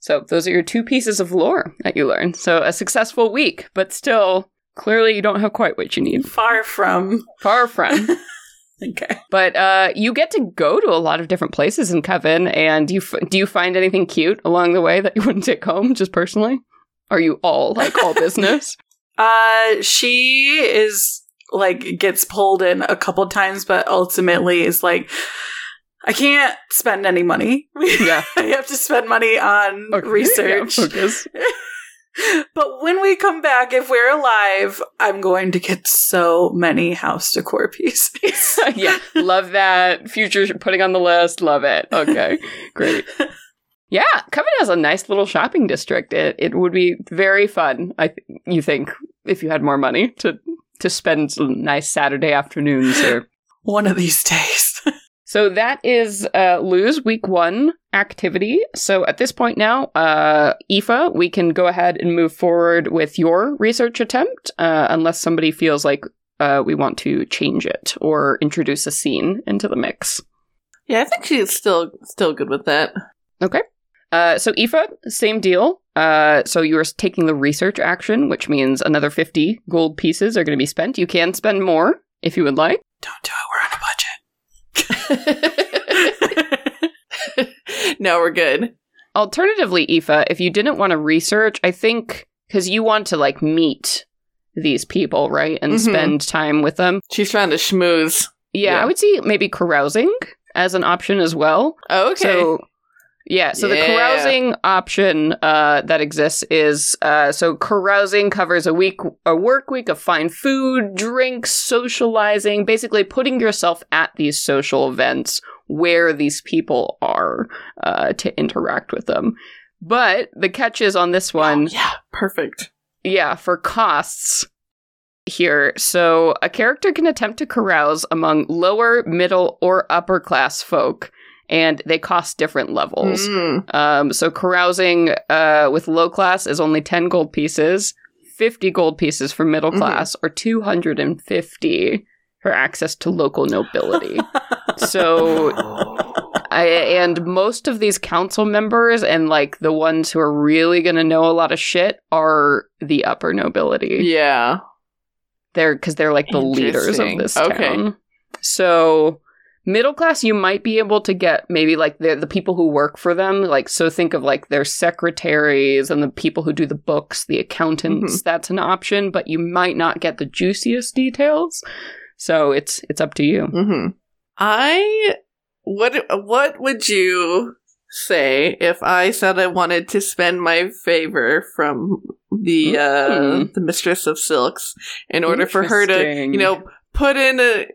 So those are your two pieces of lore that you learn. So a successful week, but still, clearly you don't have quite what you need. Far from. Far from. [laughs] [laughs] Okay. But uh, you get to go to a lot of different places in Coven, and you f- do you find anything cute along the way that you wouldn't take home, just personally? Are you all like all [laughs] business? Uh, she is like gets pulled in a couple times, but ultimately is like, I can't spend any money. Yeah. [laughs] I have to spend money on Okay, research. yeah, focus. But when we come back, if we're alive, I'm going to get so many house decor [laughs] pieces. [laughs] yeah, love that. Future putting on the list. Love it. Okay, [laughs] great. Yeah, Coven has a nice little shopping district. It it would be very fun. I th- you think if you had more money to to spend some nice Saturday afternoons or One of these days. So that is uh, Lou's week one activity. So at this point now, uh, Aoife, we can go ahead and move forward with your research attempt, uh, unless somebody feels like uh, we want to change it or introduce a scene into the mix. Yeah, I think she's still still good with that. Okay. Uh, so Aoife, same deal. Uh, so you're taking the research action, which means another 50 gold pieces are going to be spent. You can spend more if you would like. Don't do it. We're on a budget. [laughs] no, we're good. Alternatively, Aoife, if you didn't want to research, I think because you want to like meet these people, right, and Mhm. spend time with them. She's trying to schmooze. Yeah, Yeah. I would see maybe carousing as an option as well. Oh, okay. So yeah, so the carousing option uh, that exists is uh, so carousing covers a week, a work week of fine food, drinks, socializing, basically putting yourself at these social events where these people are uh, to interact with them. But the catch is on this one, Oh, yeah, perfect. yeah, for costs here. So a character can attempt to carouse among lower, middle, or upper class folk, and they cost different levels. Mm. Um, so carousing uh, with low class is only 10 gold pieces, 50 gold pieces for middle Mhm. class, or 250 for access to local nobility. [laughs] so I, and most of these council members and like the ones who are really going to know a lot of shit are the upper nobility. Yeah. They're because they're like the leaders of this Okay. town. So middle class, you might be able to get maybe like the the people who work for them. Like so, think of like their secretaries and the people who do the books, the accountants. Mm-hmm. That's an option, but you might not get the juiciest details. So it's it's up to you. mm-hmm. I what what would you say if I said I wanted to spend my favor from the uh Mm. the mistress of silks in order for her to you know put in a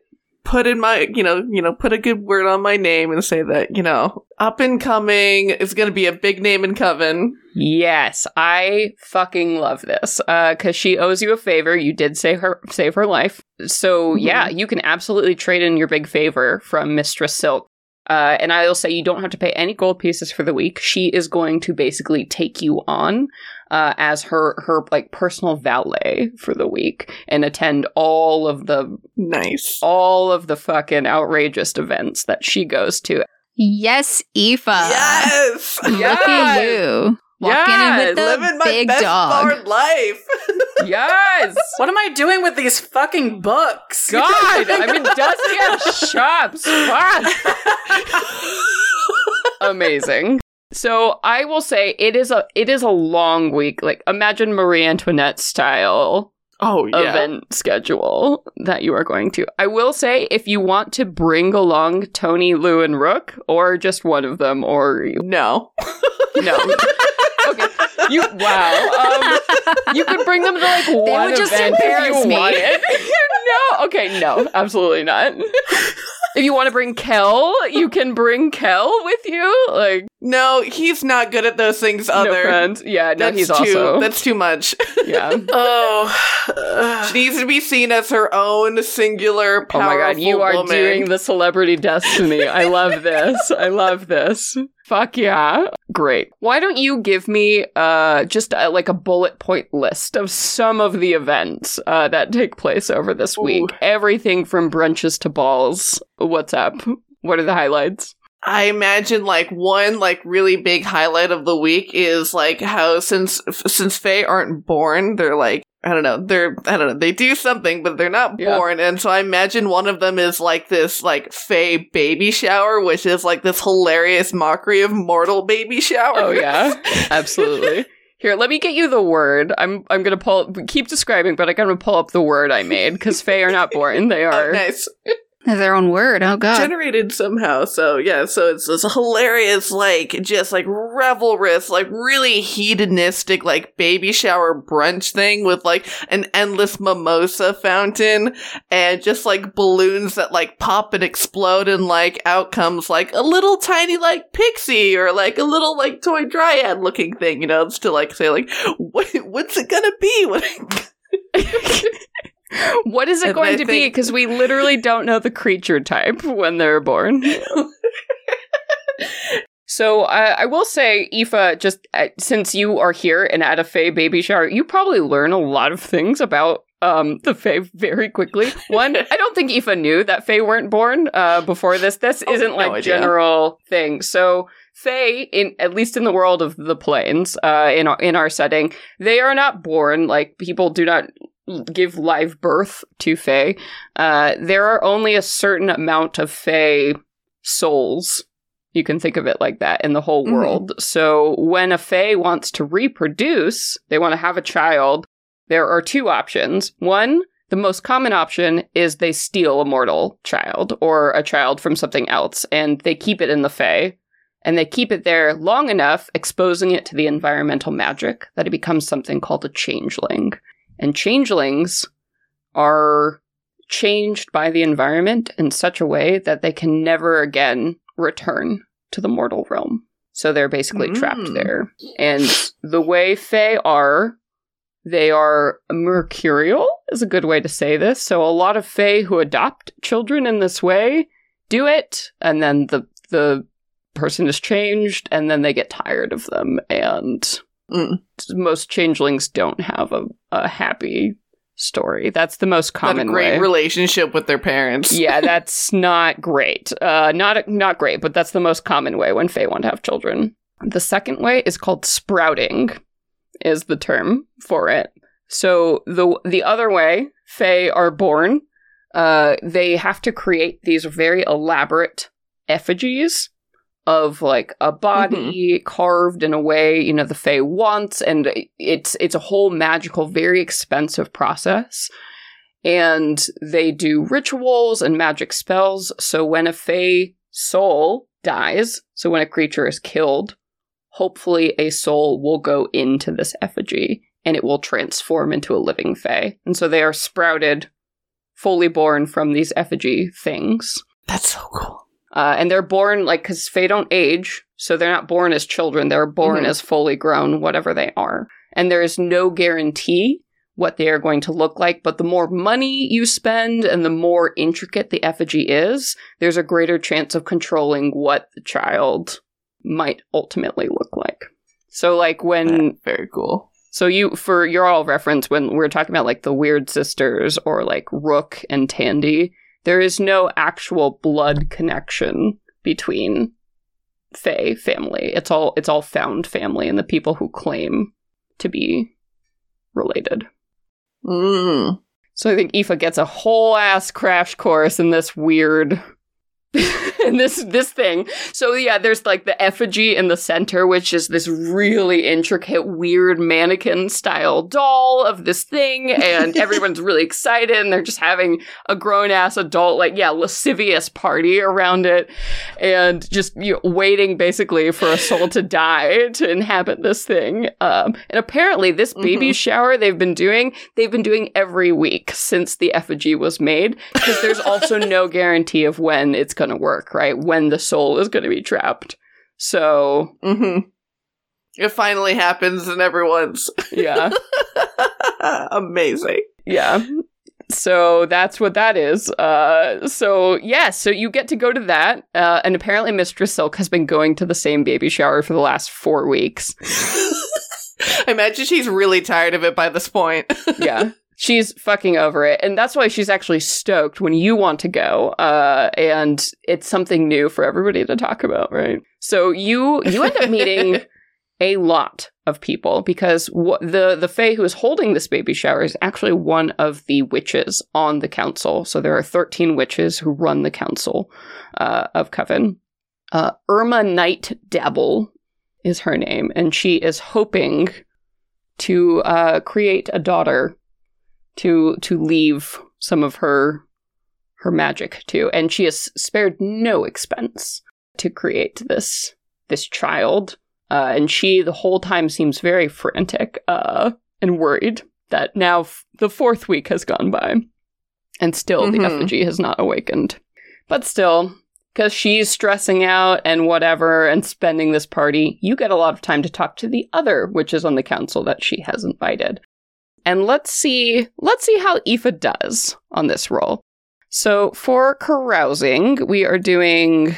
put in my you know you know put a good word on my name and say that you know up and coming is going to be a big name in coven Yes, I fucking love this. Uh, cause she owes you a favor. You did save her, save her life. So Mhm. yeah, you can absolutely trade in your big favor from Mistress Silk. Uh, and I will say you don't have to pay any gold pieces for the week. She is going to basically take you on, uh, as her, her like personal valet for the week and attend all of the, nice all of the fucking outrageous events that she goes to. Yes, Aoife. yes Look Yes. at you. Walking in with the living my big best dog. bard life [laughs] [laughs] Yes! what am I doing with these fucking books? God! I mean, does he have shops? Fuck! [laughs] Amazing. So I will say it is a it is a long week. Like imagine Marie Antoinette style oh yeah event schedule that you are going to. I will say if you want to bring along Tony, Lou, and Rook, or just one of them, or you, no no. [laughs] okay. You wow. Um, you could bring them to like one It would just event if you me. wanted. [laughs] no. Okay. No. Absolutely not. [laughs] if you want to bring Kel, you can bring Kel with you. Like No, he's not good at those things. no Other, friends. Yeah, no, that's he's too. also That's too much. [laughs] yeah. [laughs] Oh. she needs to be seen as her own singular. Oh my god, you are woman. doing the celebrity destiny. I love this. I love this. Fuck yeah. Great. Why don't you give me uh just uh, like a bullet point list of some of the events uh that take place over this week? Everything from brunches to balls. What's up? What are the highlights? I imagine like one like really big highlight of the week is like how since since Fae aren't born, they're like I don't know, they're I don't know, they do something, but they're not Yeah. born, and so I imagine one of them is like this like Fae baby shower, which is like this hilarious mockery of mortal baby shower. Oh yeah. [laughs] Absolutely. Here, let me get you the word. I'm I'm gonna pull keep describing, but I'm gonna pull up the word I made because Fae are not born. They [laughs] Oh, are nice. Their own word. Oh god. generated somehow. So yeah, so it's this hilarious, like just like revelrous, like really hedonistic, like baby shower brunch thing with like an endless mimosa fountain and just like balloons that like pop and explode and like out comes like a little tiny like pixie or like a little like toy dryad looking thing, you know, it's to like say like [laughs] what what's it gonna be? What [laughs] [laughs] What is it And going I to be? Because we literally don't know the creature type when they're born. [laughs] so I I will say, Aoife, just uh, since you are here and at a Fae baby shower, you probably learn a lot of things about um, the Fae very quickly. One, I don't think Aoife knew that Fae weren't born uh, before this. This Oh, isn't no like idea. general thing. So Fae, in at least in the world of the planes, uh, in our, in our setting, they are not born. Like people do not give live birth to Fae. Uh, there are only a certain amount of Fae souls. You can think of it like that in the whole Mhm. world. So when a Fae wants to reproduce, they want to have a child, there are two options. One, the most common option is they steal a mortal child or a child from something else and they keep it in the Fae. And they keep it there long enough, exposing it to the environmental magic, that it becomes something called a changeling. And changelings are changed by the environment in such a way that they can never again return to the mortal realm. So they're basically trapped Mm. there. And the way Fae are, they are mercurial, is a good way to say this. So a lot of Fae who adopt children in this way do it, and then the the person is changed, and then they get tired of them. And Mm. most changelings don't have a, a happy story. That's the most Not a common great way. relationship with their parents. yeah, [laughs] that's not great. Uh, not not great, but that's the most common way when Fae want to have children. The second way is called sprouting, is the term for it. So the the other way, Fae are born. Uh, they have to create these very elaborate effigies of like a body mm-hmm. carved in a way you know the Fae wants, and it's it's a whole magical, very expensive process and they do rituals and magic spells. So when a Fey soul dies, so when a creature is killed, hopefully a soul will go into this effigy and it will transform into a living Fey. And so they are sprouted, fully born from these effigy things. That's so cool. Uh, and they're born like because Fae don't age, so they're not born as children. They're born Mhm. as fully grown, whatever they are. And there is no guarantee what they are going to look like. But the more money you spend and the more intricate the effigy is, there's a greater chance of controlling what the child might ultimately look like. So, like when Very cool. so you for your all reference when we're talking about like the weird sisters or like Rook and Tandy, there is no actual blood connection between Fae family. It's all it's all found family and the people who claim to be related. Mm. So I think Aoife gets a whole ass crash course in this weird [laughs] this this thing. So yeah, there's like the effigy in the center, which is this really intricate, weird mannequin style doll of this thing, and [laughs] everyone's really excited, and they're just having a grown ass adult, like yeah, lascivious party around it, and just you know, waiting basically for a soul to die to inhabit this thing. Um, and apparently, this baby Mhm. shower they've been doing, they've been doing every week since the effigy was made, because there's also no guarantee of when it's going to work, right? When the soul is going to be trapped. So, hmm It finally happens, and everyone's yeah, [laughs] amazing. yeah. So that's what that is. Uh, so yeah, so you get to go to that, uh, and apparently Mistress Silk has been going to the same baby shower for the last four weeks. [laughs] I imagine she's really tired of it by this point. yeah. [laughs] She's fucking over it. And that's why she's actually stoked when you want to go. Uh, and it's something new for everybody to talk about, right? So you you end up meeting [laughs] a lot of people because the the Fae who is holding this baby shower is actually one of the witches on the council. So there are 13 witches who run the council uh, of Coven. Uh, Irma Knight Dabble is her name, and she is hoping to uh, create a daughter to to leave some of her her magic to, and she has spared no expense to create this this child. Uh, and she the whole time seems very frantic uh, and worried that now f- the fourth week has gone by, and still the Mhm. effigy has not awakened. But still, because she's stressing out and whatever and spending this party, you get a lot of time to talk to the other witches on the council that she has invited. And let's see let's see how Aoife does on this roll. So for carousing, we are doing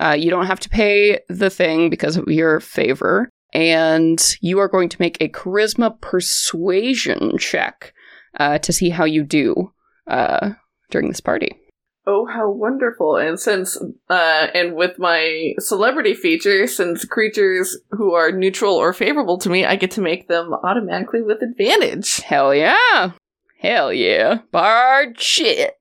uh, you don't have to pay the thing because of your favor. And you are going to make a charisma persuasion check uh, to see how you do uh, during this party. Oh, how wonderful! And since, uh, and with my celebrity feature, since creatures who are neutral or favorable to me, I get to make them automatically with advantage. Hell yeah. Hell yeah. Bard shit.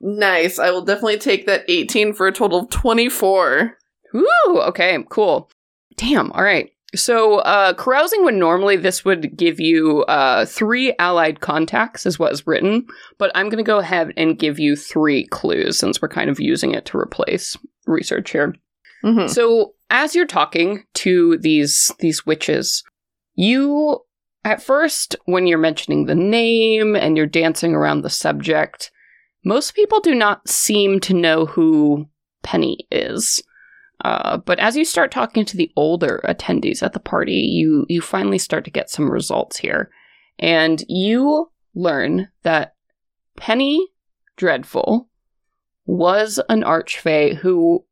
Nice. I will definitely take that 18 for a total of 24. Ooh, okay, cool. Damn, all right. So, uh, carousing would normally this would give you uh, three allied contacts, is what is written, but I'm going to go ahead and give you three clues since we're kind of using it to replace research here. Mm-hmm. So as you're talking to these these witches, you at first when you're mentioning the name and you're dancing around the subject, most people do not seem to know who Penny is. Uh, but as you start talking to the older attendees at the party, you you finally start to get some results here, and you learn that Penny Dreadful was an archfey who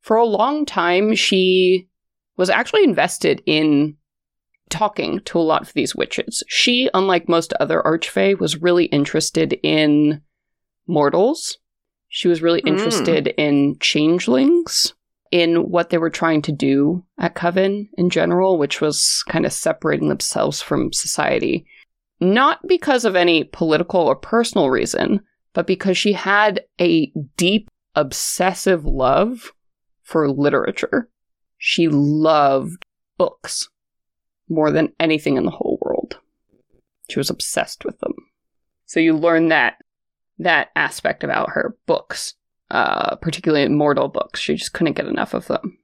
for a long time, she was actually invested in talking to a lot of these witches. She, unlike most other archfey, was really interested in mortals. She was really Mm. interested in changelings, in what they were trying to do at Coven in general, which was kind of separating themselves from society. Not because of any political or personal reason, but because she had a deep, obsessive love for literature. She loved books more than anything in the whole world. She was obsessed with them. So you learn that that aspect about her books, uh, particularly immortal books. She just couldn't get enough of them.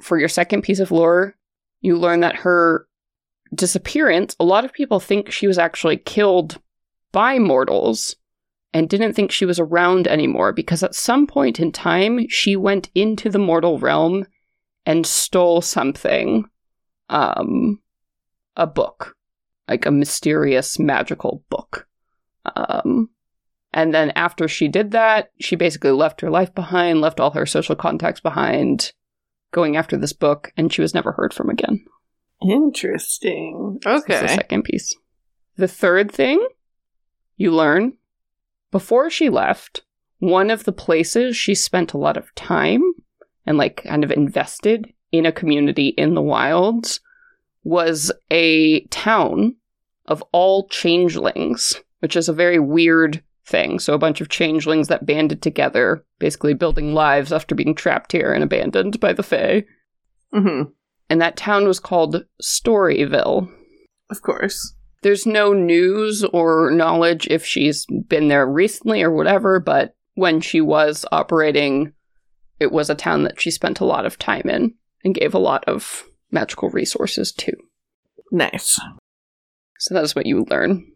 For your second piece of lore, you learn that her disappearance, a lot of people think she was actually killed by mortals and didn't think she was around anymore because at some point in time she went into the mortal realm and stole something um a book like a mysterious magical book um and then after she did that she basically left her life behind left all her social contacts behind going after this book and she was never heard from again Interesting. This is the Okay. second piece. The third thing you learn before she left, one of the places she spent a lot of time and like kind of invested in a community in the wilds was a town of all changelings, which is a very weird thing. So a bunch of changelings that banded together, basically building lives after being trapped here and abandoned by the Fae. Mm-hmm. And that town was called Storyville. Of course. There's no news or knowledge if she's been there recently or whatever, but when she was operating, it was a town that she spent a lot of time in and gave a lot of magical resources to. Nice. So that is what you learn.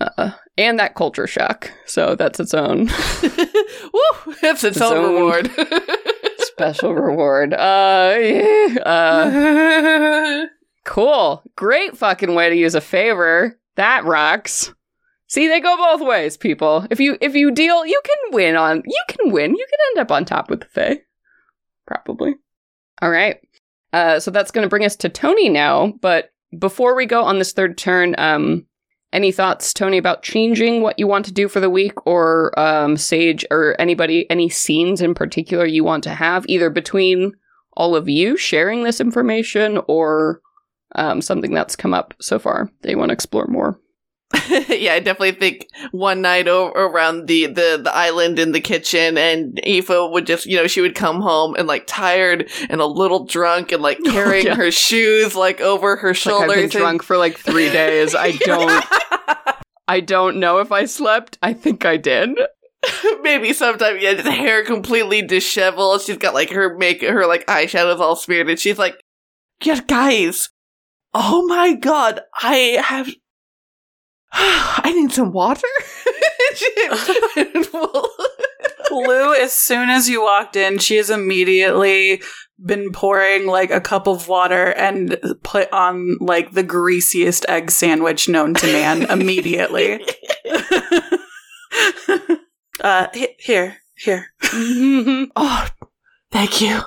Uh, and that culture shock. So that's its own [laughs] Woo! That's its, Its own own- reward. [laughs] special reward. Uh, yeah, uh, [laughs] cool. Great fucking way to use a favor. That rocks. See, they go both ways, people. If you if you deal, you can win on. You can win. You can end up on top with the Fae. Probably. All right. Uh, so that's going to bring us to Tony now. But before we go on this third turn, um, any thoughts, Tony, about changing what you want to do for the week, or um, Sage, or anybody, any scenes in particular you want to have, either between all of you sharing this information, or um, something that's come up so far that you want to explore more? [laughs] yeah, I definitely think one night o- around the, the, the island in the kitchen, and Aoife would just, you know, she would come home and like tired and a little drunk and like [laughs] oh, carrying yeah. her shoes like over her Like shoulders. I've been and- drunk for like three [laughs] days. I don't. I don't know if I slept. I think I did. Maybe sometime, yeah, just hair completely disheveled. She's got like her make her like eyeshadows all smeared, and she's like, "Yeah, guys, oh my god, I have, [sighs] I need some water." [laughs] Lou, as soon as you walked in, she has immediately been pouring like a cup of water and put on like the greasiest egg sandwich known to man [laughs] immediately. uh, he- here, here. [laughs] oh, thank you.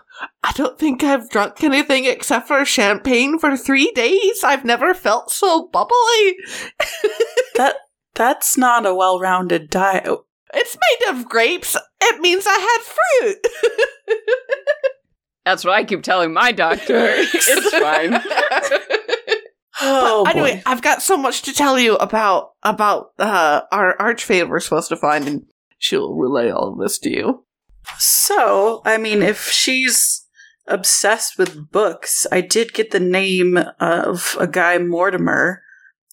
I don't think I've drunk anything except for champagne for three days. I've never felt so bubbly. [laughs] That that's not a well-rounded diet. It's made of grapes. It means I had fruit. [laughs] That's what I keep telling my doctor. [laughs] it's fine. Oh, But anyway, boy. I've got so much to tell you about about uh, our archfae we're supposed to find, and she'll relay all of this to you. So, I mean, if she's obsessed with books, I did get the name of a guy, Mortimer.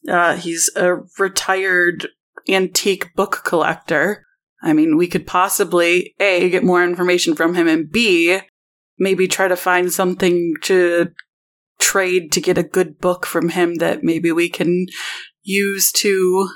Uh, he's a retired antique book collector. I mean, we could possibly A, get more information from him, and B, maybe try to find something to trade to get a good book from him that maybe we can use to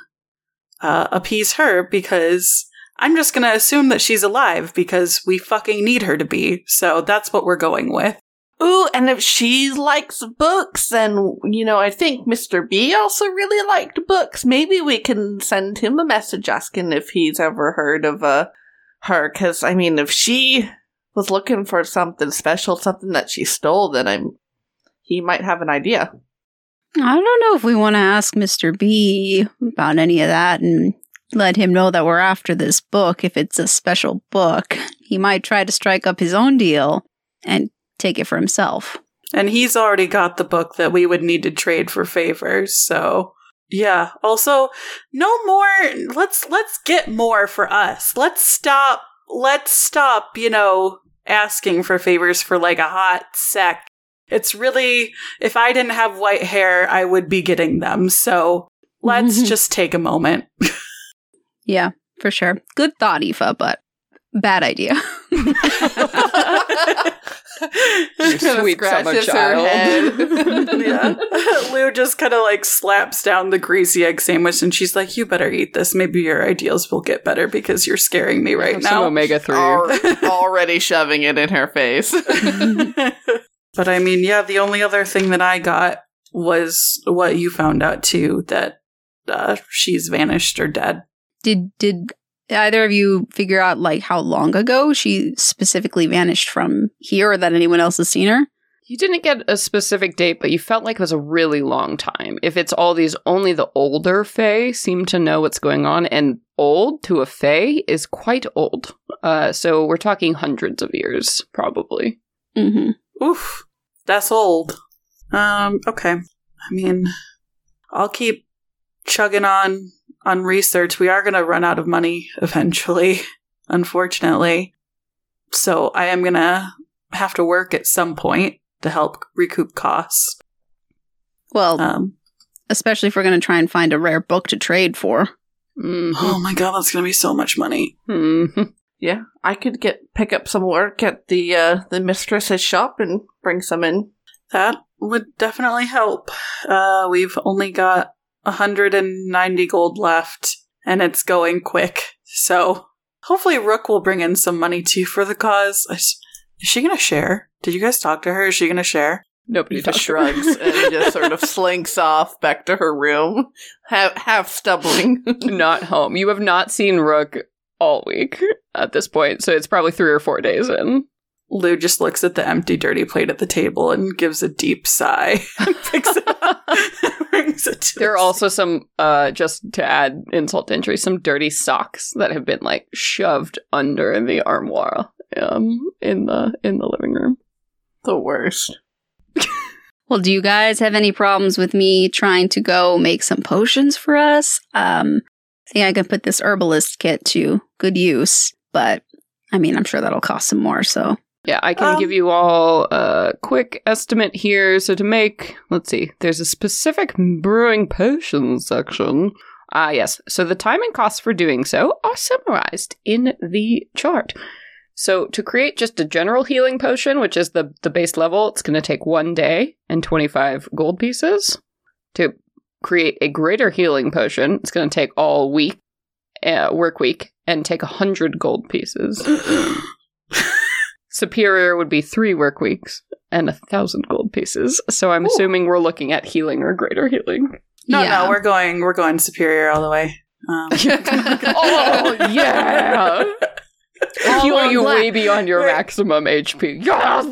uh, appease her because I'm just gonna assume that she's alive because we fucking need her to be. So that's what we're going with. Ooh, and if she likes books, then you know I think Mr. B also really liked books. Maybe we can send him a message asking if he's ever heard of uh, her. Because I mean, if she was looking for something special, something that she stole, then I'm he might have an idea. I don't know if we want to ask Mr. B about any of that and let him know that we're after this book if it's a special book. He might try to strike up his own deal and take it for himself. And he's already got the book that we would need to trade for favors, so yeah. Also, no more let's let's get more for us. Let's stop let's stop, you know, asking for favors for like a hot sec. It's really if I didn't have white hair, I would be getting them. So let's [laughs] just take a moment. [laughs] Yeah, for sure. Good thought, Aoife, but bad idea. You sweet summer Scratches her child. [laughs] yeah. [laughs] Lou just kind of like slaps down the greasy egg sandwich and she's like, You better eat this. Maybe your ideals will get better because you're scaring me right Have some now. omega three. Al- [laughs] already shoving it in her face. but I mean, yeah, the only other thing that I got was what you found out too that uh, she's vanished or dead. Did did either of you figure out like how long ago she specifically vanished from here or that anyone else has seen her? You didn't get a specific date, but you felt like it was a really long time. If it's all these, only the older Fae seem to know what's going on, and old to a Fae is quite old. Uh, so we're talking hundreds of years, probably. Mm-hmm. Oof, that's old. Um, okay. I mean, I'll keep chugging on on research, we are going to run out of money eventually, [laughs] unfortunately. So I am going to have to work at some point to help recoup costs. Well, Um, especially if we're going to try and find a rare book to trade for. Mhm. oh my god, that's going to be so much money. Mhm. Yeah, I could get pick up some work at the uh, the mistress's shop and bring some in. That would definitely help. Uh, we've only got 190 gold left, and it's going quick. So hopefully, Rook will bring in some money too for the cause. Is is she going to share? Did you guys talk to her? Is she going to share? Nobody Aoife talks shrugs and just sort of [laughs] slinks off back to her room, half half stumbling. [laughs] not home. You have not seen Rook all week at this point, so it's probably three or four days in. Lou just looks at the empty, dirty plate at the table and gives a deep sigh. [laughs] and Picks it up, [laughs] brings it to There are also some, uh, just to add insult to injury, some dirty socks that have been like shoved under in the armoire, um, in the in the living room. the worst. [laughs] Well, do you guys have any problems with me trying to go make some potions for us? Um, I think I can put this herbalist kit to good use, but I mean, I'm sure that'll cost some more. So, Yeah, I can Um, give you all a quick estimate here. So to make, let's see, there's a specific brewing potions section. Ah, yes. So the time and costs for doing so are summarized in the chart. So to create just a general healing potion, which is the the base level, it's going to take one day and 25 gold pieces. To create a greater healing potion, it's going to take all week, uh, work week, and take 100 gold pieces. [laughs] Superior would be three work weeks and a thousand gold pieces. So I'm Ooh. assuming we're looking at healing or greater healing. no, yeah. no, we're going, we're going superior all the way. Um, [laughs] oh yeah, All healing you black. way beyond your maximum HP. Yes!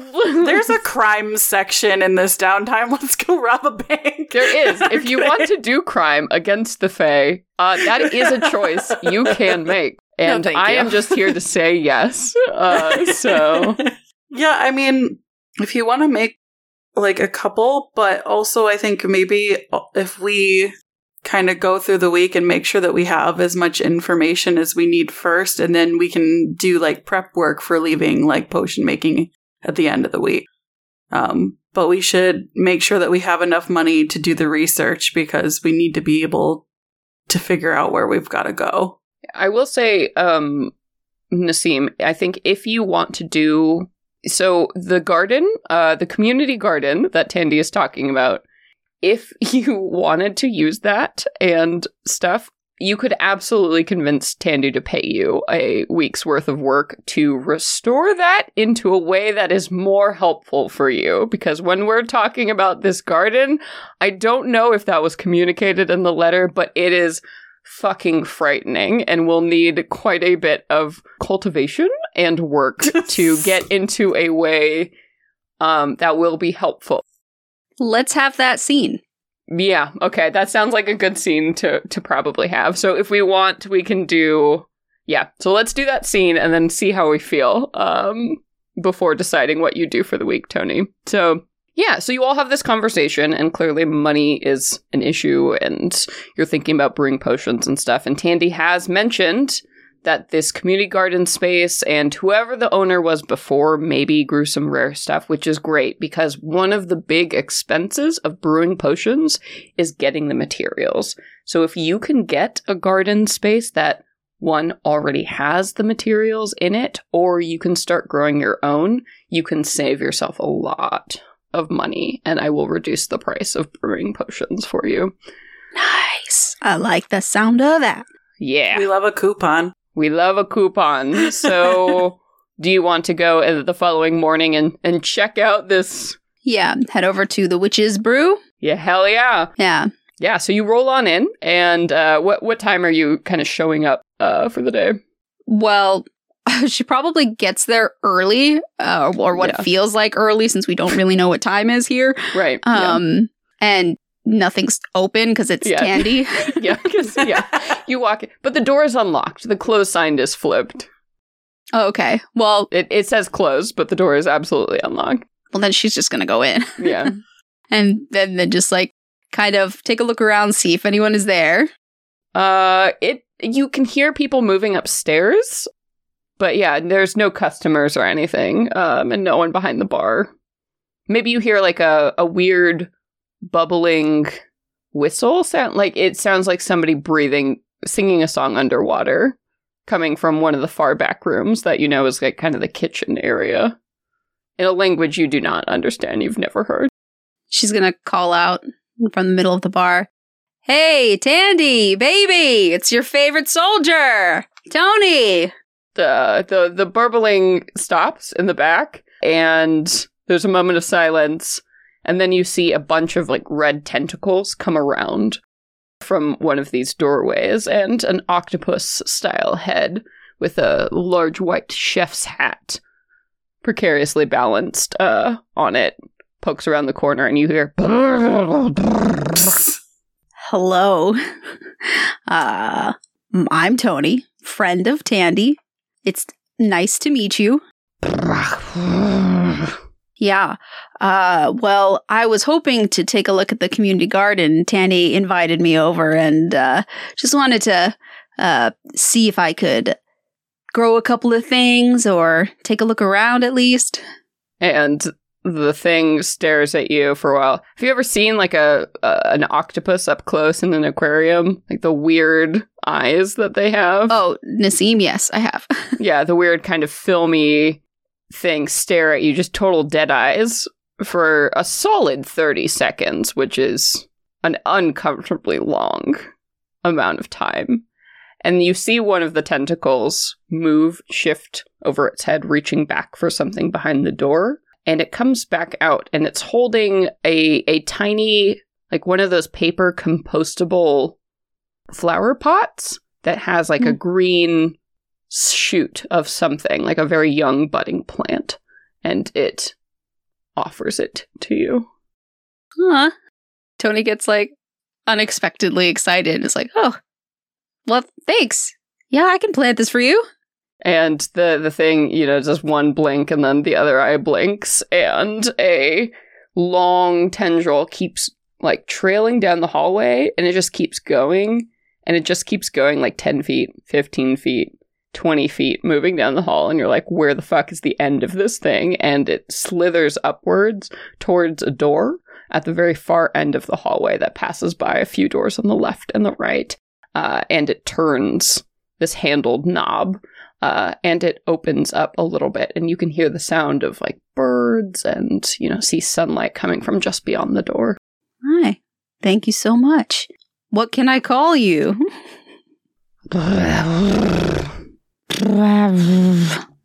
There's a crime section in this downtime. [laughs] Let's go rob a bank. There is. If you want to do crime against the Fae, uh, that is a choice you can make. And thank I am just here to say [laughs] yes. Uh, so [laughs] Yeah, I mean, if you want to make like a couple, but also I think maybe if we kind of go through the week and make sure that we have as much information as we need first, and then we can do like prep work for leaving like potion making at the end of the week. Um, but we should make sure that we have enough money to do the research because we need to be able to figure out where we've got to go. I will say, um, Nassim, I think if you want to do so, the garden, uh, the community garden that Tandy is talking about, if [laughs] you wanted to use that and stuff, you could absolutely convince Tandy to pay you a week's worth of work to restore that into a way that is more helpful for you. Because when we're talking about this garden, I don't know if that was communicated in the letter, but it is fucking frightening and will need quite a bit of cultivation and work [laughs] to get into a way um, that will be helpful. let's have that scene. Yeah, okay, that sounds like a good scene to to probably have. So if we want, we can do yeah. So let's do that scene and then see how we feel um before deciding what you do for the week, Tony. So yeah, so you all have this conversation and clearly money is an issue and you're thinking about brewing potions and stuff and Tandy has mentioned that this community garden space and whoever the owner was before maybe grew some rare stuff, which is great because one of the big expenses of brewing potions is getting the materials. So if you can get a garden space that one already has the materials in it, or you can start growing your own, you can save yourself a lot of money, and I will reduce the price of brewing potions for you. Nice. I like the sound of that. Yeah. We love a coupon. We love a coupon. [laughs] So, do you want to go uh, the following morning and, and check out this? Yeah, head over to the Witch's Brew. Yeah, hell yeah. Yeah. Yeah, so you roll on in, and uh, what what time are you kind of showing up uh, for the day? Well, [laughs] she probably gets there early, uh, or what Yeah. it feels like early, since we don't really know what time is here. Right. yeah. Um, and nothing's open because it's candy. [laughs] Yeah. Tandy. yeah, yeah. You walk in, but the door is unlocked. The close sign is flipped. oh, okay. Well, It it says closed, but the door is absolutely unlocked. well, then she's just gonna go in, Yeah. [laughs] and then then just like kind of take a look around, see if anyone is there. Uh, it you can hear people moving upstairs, but yeah, there's no customers or anything, um, and no one behind the bar. Maybe you hear like a a weird bubbling whistle sound, like it sounds like somebody breathing, singing a song underwater, coming from one of the far back rooms that you know is like kind of the kitchen area, in a language you do not understand, you've never heard. She's gonna call out from the middle of the bar. Hey, Tandy, baby, it's your favorite soldier, Tony. The the the burbling stops in the back and there's a moment of silence and then you see a bunch of like red tentacles come around from one of these doorways and an octopus style head with a large white chef's hat precariously balanced uh on it pokes around the corner and you hear [laughs] Hello. [laughs] Uh, I'm Tony, friend of Tandy. It's nice to meet you. [laughs] Yeah. Uh, well, I was hoping to take a look at the community garden. Tandy invited me over and uh, just wanted to uh, see if I could grow a couple of things or take a look around at least. and the thing stares at you for a while. Have you ever seen like a, a an octopus up close in an aquarium? Like the weird eyes that they have. Oh, Nassim, yes, I have. [laughs] Yeah, the weird kind of filmy thing stare at you, just total dead eyes for a solid 30 seconds, which is an uncomfortably long amount of time. And you see one of the tentacles move, shift over its head, reaching back for something behind the door. And it comes back out and it's holding a, a tiny, like one of those paper compostable flower pots that has like a Hmm. green shoot of something, like a very young budding plant. And it offers it to you. Huh. Tony gets like unexpectedly excited. It's like, oh, well, thanks. Yeah, I can plant this for you. And the the thing, you know, does one blink and then the other eye blinks, and a long tendril keeps like trailing down the hallway, and it just keeps going, and it just keeps going like ten feet, fifteen feet, twenty feet, moving down the hall, and you're like, where the fuck is the end of this thing? And it slithers upwards towards a door at the very far end of the hallway that passes by a few doors on the left and the right, uh, and it turns this handled knob uh, and it opens up a little bit and you can hear the sound of like birds and you know see sunlight coming from just beyond the door Hi. Thank you so much. What can I call you?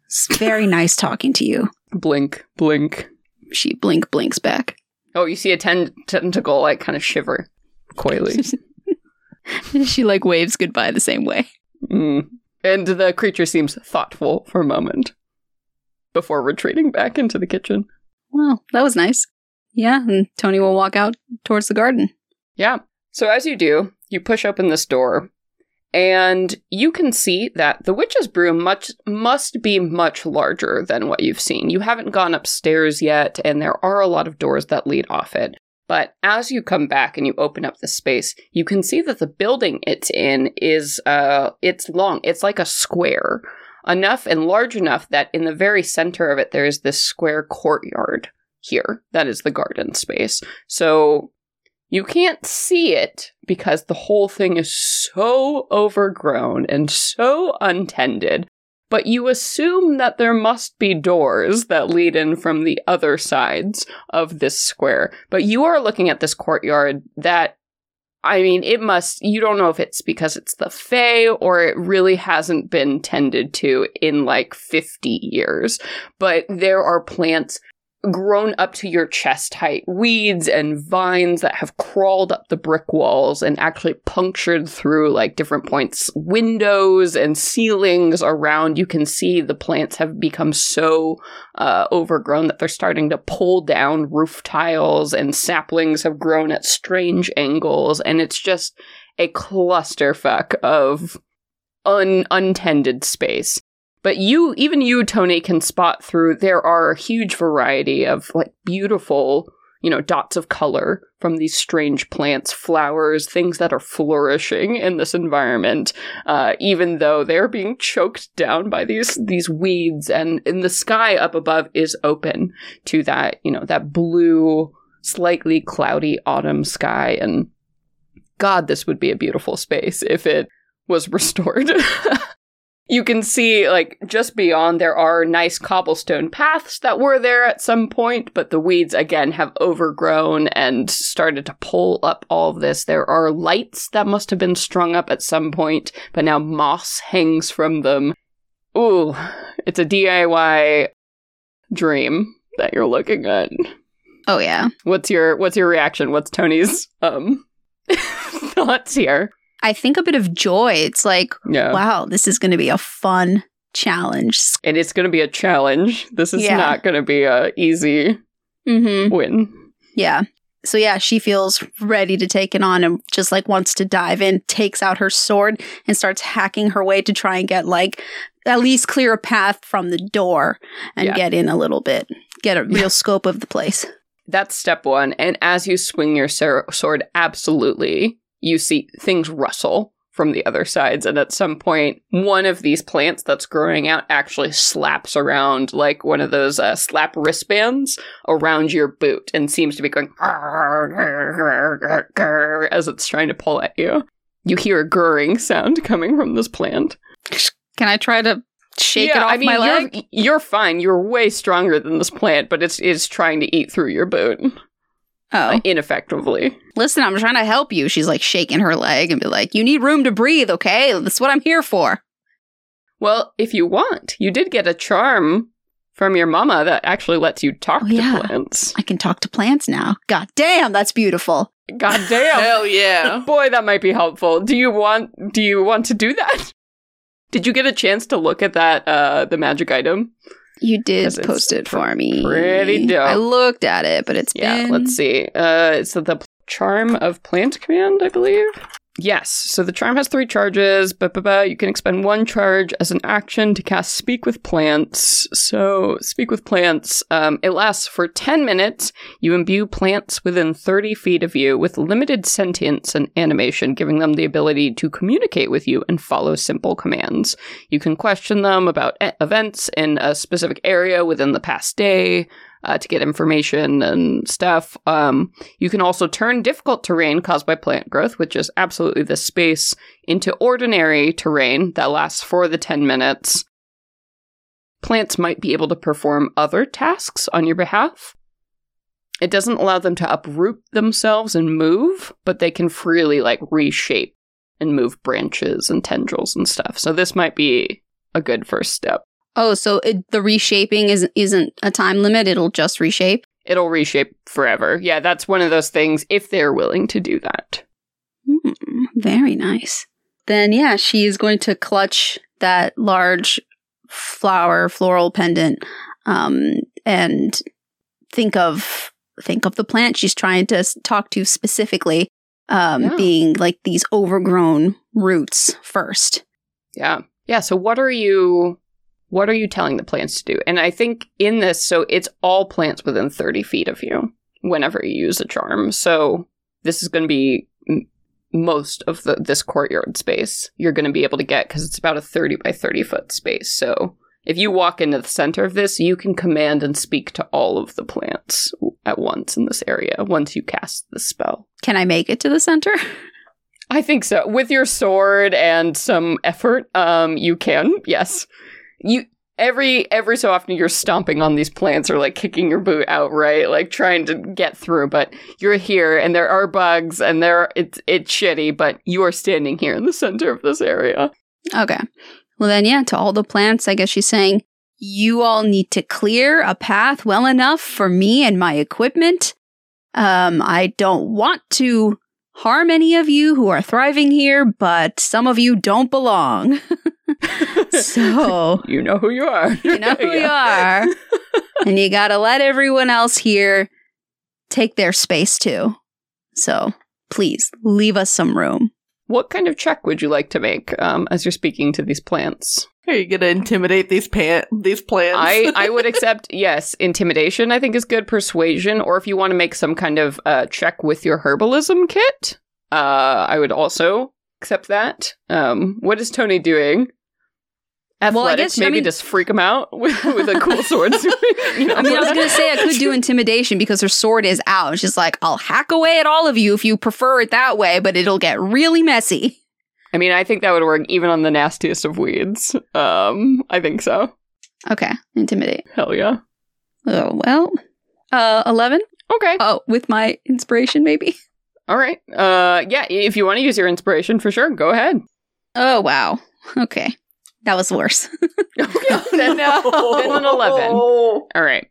It's very nice talking to you. blink blink She blink blinks back. oh you see a ten- tentacle like kind of shiver coyly [laughs] she like waves goodbye the same way. mm. And the creature seems thoughtful for a moment before retreating back into the kitchen Well, that was nice. Yeah, and Tony will walk out towards the garden. Yeah. So as you do, you push open this door, and you can see that the Witch's Brew much must be much larger than what you've seen. You haven't gone upstairs yet, and there are a lot of doors that lead off it. But as you come back and you open up the space, you can see that the building it's in is uh it's long. It's like a square. Enough and large enough that in the very center of it there is this square courtyard here. That is the garden space. So you can't see it because the whole thing is so overgrown and so untended, but you assume that there must be doors that lead in from the other sides of this square. But you are looking at this courtyard that I mean, it must, you don't know if it's because it's the Fae or it really hasn't been tended to in like 50 years. But there are plants grown up to your chest height, weeds and vines that have crawled up the brick walls and actually punctured through like different points, windows and ceilings around. You can see the plants have become so uh, overgrown that they're starting to pull down roof tiles and saplings have grown at strange angles. And it's just a clusterfuck of un- untended space. But you, even you, Tony, can spot through. There are a huge variety of like beautiful you know, dots of color from these strange plants, flowers, things that are flourishing in this environment, uh, even though they're being choked down by these these weeds. And in the sky up above is open to that, you know, that blue, slightly cloudy autumn sky. And God, this would be a beautiful space if it was [laughs] restored. [laughs] you can see, like, just beyond, there are nice cobblestone paths that were there at some point, but the weeds, again, have overgrown and started to pull up all of this. There are lights that must have been strung up at some point, but now moss hangs from them. Ooh, it's a DIY dream that you're looking at. Oh yeah. What's your what's your reaction? What's Tony's um [laughs] thoughts here? I think a bit of joy. It's like, Yeah. wow, this is going to be a fun challenge. And it's going to be a challenge. This is Yeah. not going to be a easy Mm-hmm. win. Yeah. So yeah, she feels ready to take it on and just like wants to dive in, takes out her sword and starts hacking her way to try and get like at least clear a path from the door and Yeah. get in a little bit, get a real scope of the place. That's step one. And as you swing your sword, absolutely, you see things rustle from the other sides. And at some point, one of these plants that's growing out actually slaps around like one of those uh, slap wristbands around your boot and seems to be going [laughs] as it's trying to pull at you. You hear a gurring sound coming from this plant. Can I try to shake it off I mean, my you're, leg? You're fine. You're way stronger than this plant, but it's it's trying to eat through your boot Oh, uh, ineffectively. listen, I'm trying to help you. She's like shaking her leg and be like, "You need room to breathe, okay? That's what I'm here for." Well, if you want, you did get a charm from your mama that actually lets you talk Oh, to yeah. plants. I can talk to plants now. God damn, that's beautiful. God [laughs] damn. Hell yeah. Boy, that might be helpful. Do you want do you want to do that? [laughs] Did you get a chance to look at that uh the magic item? You did post it for me. pretty dope. I looked at it, but it's Yeah, been let's see. Uh, it's the charm of plant command, I believe. Yes. So the charm has three charges. But you can expend one charge as an action to cast Speak with Plants. So Speak with Plants. Um, it lasts for ten minutes. You imbue plants within thirty feet of you with limited sentience and animation, giving them the ability to communicate with you and follow simple commands. You can question them about e- events in a specific area within the past day uh, to get information and stuff. Um, you can also turn difficult terrain caused by plant growth, which is absolutely the space, into ordinary terrain that lasts for the 10 minutes. Plants might be able to perform other tasks on your behalf. It doesn't allow them to uproot themselves and move, but they can freely like reshape and move branches and tendrils and stuff. So this might be a good first step. Oh, so it, the reshaping is isn't a time limit. It'll just reshape. It'll reshape forever. Yeah, that's one of those things if they're willing to do that. Hmm, very nice. Then yeah, she is going to clutch that large flower floral pendant, um, and think of think of the plant she's trying to talk to specifically, um, Yeah. being like these overgrown roots first. Yeah. Yeah, so what are you what are you telling the plants to do? And I think in this, so it's all plants within 30 feet of you whenever you use a charm. So this is going to be m- most of the this courtyard space you're going to be able to get because it's about a 30 by 30 foot space. So if you walk into the center of this, you can command and speak to all of the plants at once in this area once you cast the spell. Can I make it to the center? [laughs] I think so. With your sword and some effort, um, you can. Yes, you. Every every so often, you're stomping on these plants or like kicking your boot outright, like trying to get through. But you're here, and there are bugs, and there it's it's shitty. But you are standing here in the center of this area. Okay. Well, then, yeah, to all the plants, I guess she's saying, you all need to clear a path well enough for me and my equipment. Um, I don't want to harm any of you who are thriving here, but some of you don't belong. [laughs] so, you know who you are. [laughs] you know who [laughs] Yeah. you are. and you gotta let everyone else here take their space too. So, please leave us some room. What kind of check would you like to make um, as you're speaking to these plants? Are you gonna intimidate these pan these plants? I, I would [laughs] accept, yes, intimidation, I think is good. Persuasion, or if you want to make some kind of uh, check with your herbalism kit, uh, I would also accept that. Um, what is Tony doing? Athletics, Well, I guess- I maybe mean- just freak him out [laughs] with, with a cool [laughs] sword. [laughs] you know? I mean, I was gonna say I could do intimidation because her sword is out. She's like, I'll hack away at all of you if you prefer it that way, but it'll get really messy. I mean, I think that would work even on the nastiest of weeds. Um, I think so. Okay, intimidate. Hell yeah. Oh well, uh, eleven. Okay. Oh, with my inspiration, maybe. All right. Uh, yeah. If you want to use your inspiration, for sure, go ahead. Oh wow. Okay, that was worse. [laughs] Okay. then, then an eleven. All right.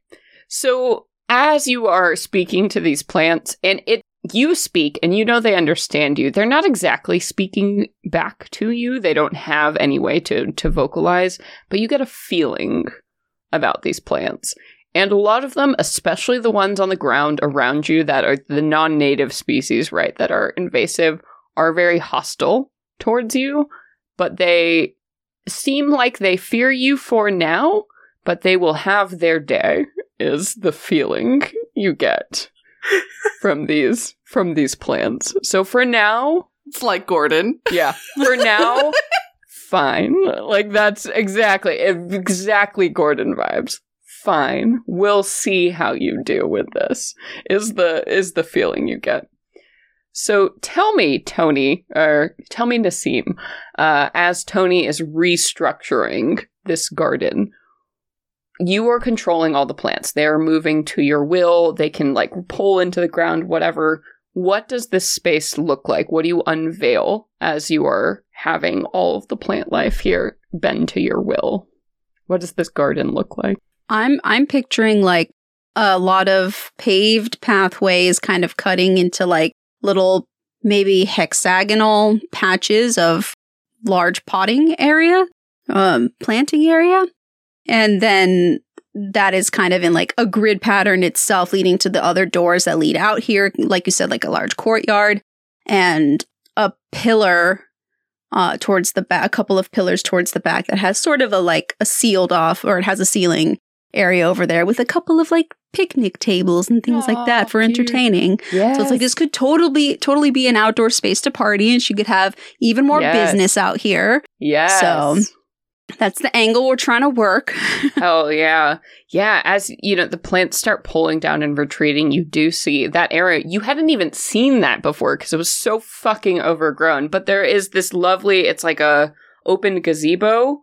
So as you are speaking to these plants, and it you speak, and you know they understand you. They're not exactly speaking back to you. They don't have any way to to vocalize, but you get a feeling about these plants. And a lot of them, especially the ones on the ground around you that are the non-native species, right, that are invasive, are very hostile towards you, but they seem like they fear you for now, but they will have their day is the feeling you get [laughs] from these from these plants. So for now, It's like Gordon. yeah, for now [laughs] fine. Like that's exactly exactly Gordon vibes. Fine. We'll see how you do with this. Is the is the feeling you get. So tell me, Tony, or tell me, Nassim, uh, as Tony is restructuring this garden, you are controlling all the plants. They are moving to your will. They can like pull into the ground, whatever. What does this space look like? What do you unveil as you are having all of the plant life here bend to your will? What does this garden look like? I'm I'm picturing like a lot of paved pathways, kind of cutting into like little maybe hexagonal patches of large potting area, um, planting area, and then that is kind of in like a grid pattern itself, leading to the other doors that lead out here. Like you said, like a large courtyard and a pillar uh, towards the back, a couple of pillars towards the back that has sort of a like a sealed off, or it has a ceiling area over there with a couple of like picnic tables and things like that for cute. entertaining. Yeah. So it's like this could totally totally be an outdoor space to party, and she could have even more Yes. business out here. Yes. So- That's the angle we're trying to work. Hell [laughs] oh, yeah. Yeah, as you know, the plants start pulling down and retreating, you do see that area. You hadn't even seen that before because it was so fucking overgrown. But there is this lovely, it's like a open gazebo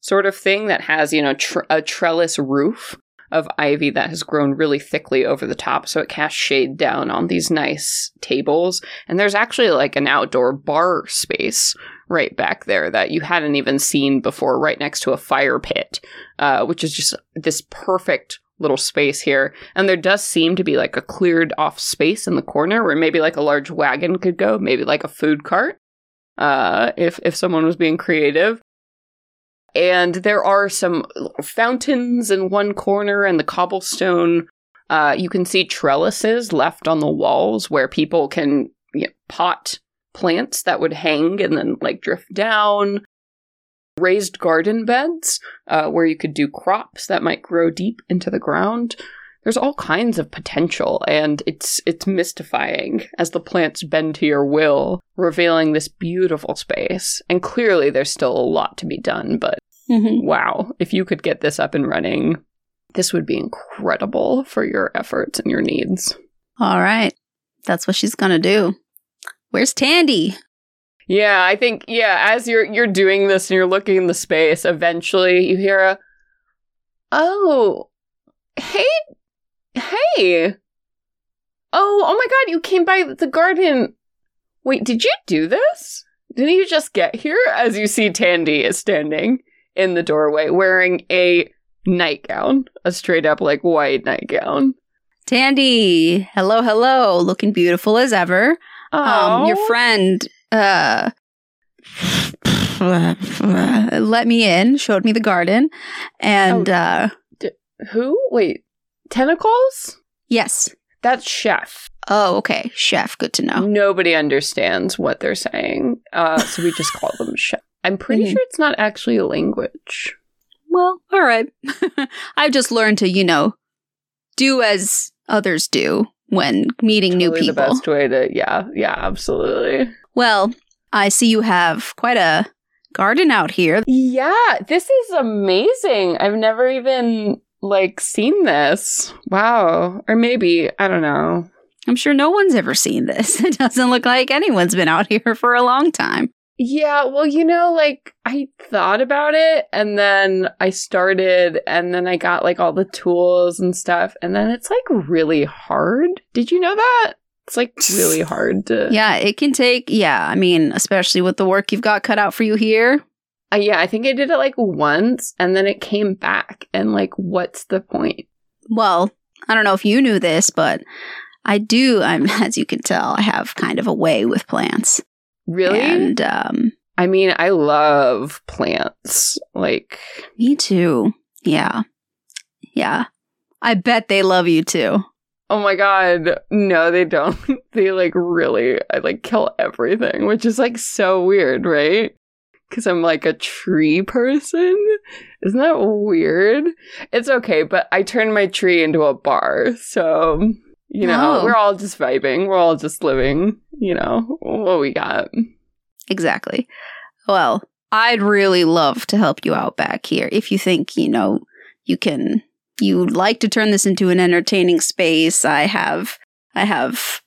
sort of thing that has, you know, tr- a trellis roof of ivy that has grown really thickly over the top. So it casts shade down on these nice tables. And there's actually like an outdoor bar space right back there that you hadn't even seen before, right next to a fire pit uh, which is just this perfect little space here. And there does seem to be like a cleared off space in the corner where maybe like a large wagon could go, maybe like a food cart, uh, if if someone was being creative. And there are some fountains in one corner, and the cobblestone. Uh, you can see trellises left on the walls where people can you know, pot plants that would hang and then like drift down raised garden beds uh, where you could do crops that might grow deep into the ground. There's all kinds of potential, and it's it's mystifying as the plants bend to your will, revealing this beautiful space. And clearly, there's still a lot to be done, but Mm-hmm. wow, if you could get this up and running, this would be incredible for your efforts and your needs. All right, that's what she's gonna do. Where's Tandy? Yeah, I think yeah, as you're you're doing this and you're looking in the space, eventually you hear a Oh hey hey Oh oh my god, you came by the garden. Wait, did you do this? Didn't you just get here? As you see Tandy is standing in the doorway wearing a nightgown, a straight up like white nightgown. Tandy, hello, hello, looking beautiful as ever. Um, your friend, uh, [sighs] let me in, showed me the garden, and Oh. uh, Who? Wait, tentacles? yes, That's chef. Oh, okay. Chef, good to know. Nobody understands what they're saying, uh, so we just call them [laughs] chef. I'm pretty Mhm. sure it's not actually a language. Well, all right. [laughs] I've just learned to, you know, do as others do when meeting new Totally people. The best way to, yeah, yeah, absolutely. Well, I see you have quite a garden out here. Yeah, this is amazing. I've never even like seen this. Wow, or maybe I don't know. I'm sure no one's ever seen this. [laughs] It doesn't look like anyone's been out here for a long time. Yeah, well, you know, like I thought about it and then I started and then I got like all the tools and stuff and then it's like really hard. Did you know that? It's like really [laughs] hard to Yeah, it can take, yeah, I mean, especially with the work you've got cut out for you here. Uh, yeah, I think I did it like once and then it came back and like what's the point? Well, I don't know if you knew this, but I do, I'm, [laughs] as you can tell, I have kind of a way with plants. Really? And um, I mean, I love plants. Like me too. Yeah. Yeah. I bet they love you too. Oh my god, no, they don't. [laughs] they like really, I like kill everything, which is like so weird, right? Because I'm like a tree person. Isn't that weird? It's okay, but I turned my tree into a bar, so you know Oh. we're all just vibing. We're all just living. You know what we got. Exactly. Well, I'd really love to help you out back here if you think, you know, you can you'd like to turn this into an entertaining space. I have I have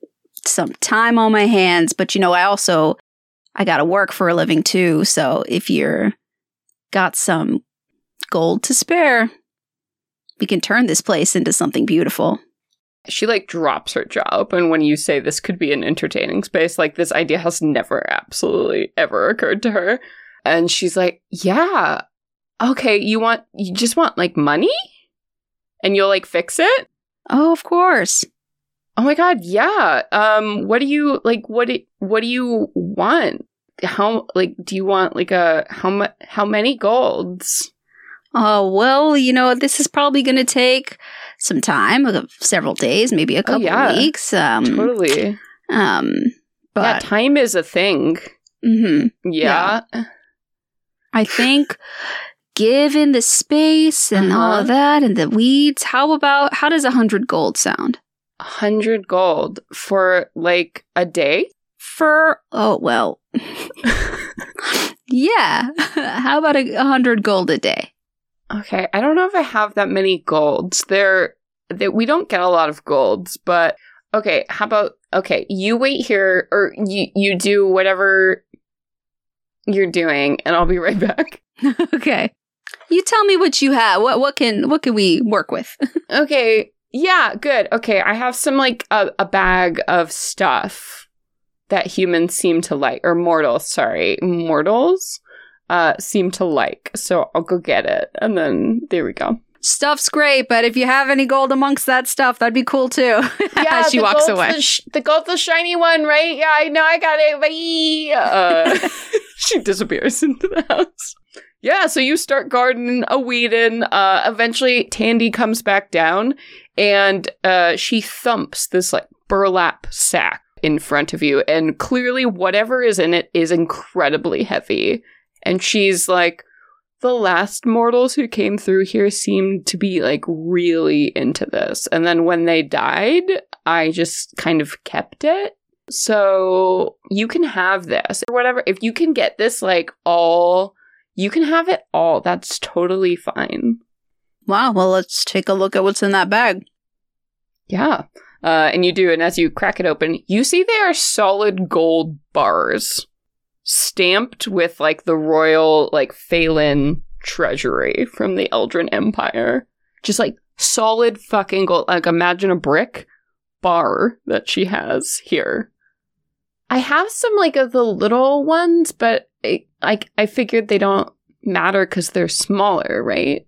some time on my hands, but you know, I also I got to work for a living too, so if you're got some gold to spare, we can turn this place into something beautiful. She like drops her job and when you say this could be an entertaining space. Like this idea has never absolutely ever occurred to her. And she's like, Yeah, okay, you want you just want like money? And you'll like fix it? Oh, of course. Oh my god, yeah. Um what do you like what do, what do you want? How like do you want like a how mu- how many golds? Oh, well, you know, this is probably going to take some time, uh, several days, maybe a couple yeah. weeks. Um, Totally. um, yeah, but time is a thing. mhm. Yeah. I think given the space and all Uh-huh. of that and the weeds, how about, how does a hundred gold sound? A hundred gold for like a day? For, oh, well, [laughs] [laughs] yeah. [laughs] how about a hundred gold a day? Okay, I don't know if I have that many golds. There, that we don't get a lot of golds, but okay. How about okay? You wait here, or you you do whatever you're doing, and I'll be [laughs] right back. [laughs] okay. You tell me what you have. What, what can, what can we work with? [laughs] Okay, yeah, good. Okay, I have some like a, a bag of stuff that humans seem to like, or mortals. Sorry, mortals uh seem to like. So I'll go get it, and then there we go. Stuff's great, but if you have any gold amongst that stuff, that'd be cool too. [laughs] As she walks away. The, sh- the gold's the shiny one, right? Yeah, I know. I got it. Bye. Uh, [laughs] [laughs] she disappears into the house. Yeah, so you start gardening, a weeding. Uh, eventually, Tandy comes back down, and uh, she thumps this like burlap sack in front of you, and clearly, whatever is in it is incredibly heavy. And she's like, the last mortals who came through here seemed to be like really into this. And then when they died, I just kind of kept it. So you can have this or whatever. If you can get this like all, you can have it all. That's totally fine. Wow, well, let's take a look at what's in that bag. Yeah. Uh, and you do. And as you crack it open, you see they are solid gold bars stamped with like the royal, like Phelan treasury from the Eldrin Empire. Just like solid fucking gold. Like imagine a brick bar that she has here. I have some like of the little ones, but I, like I figured they don't matter because they're smaller, right?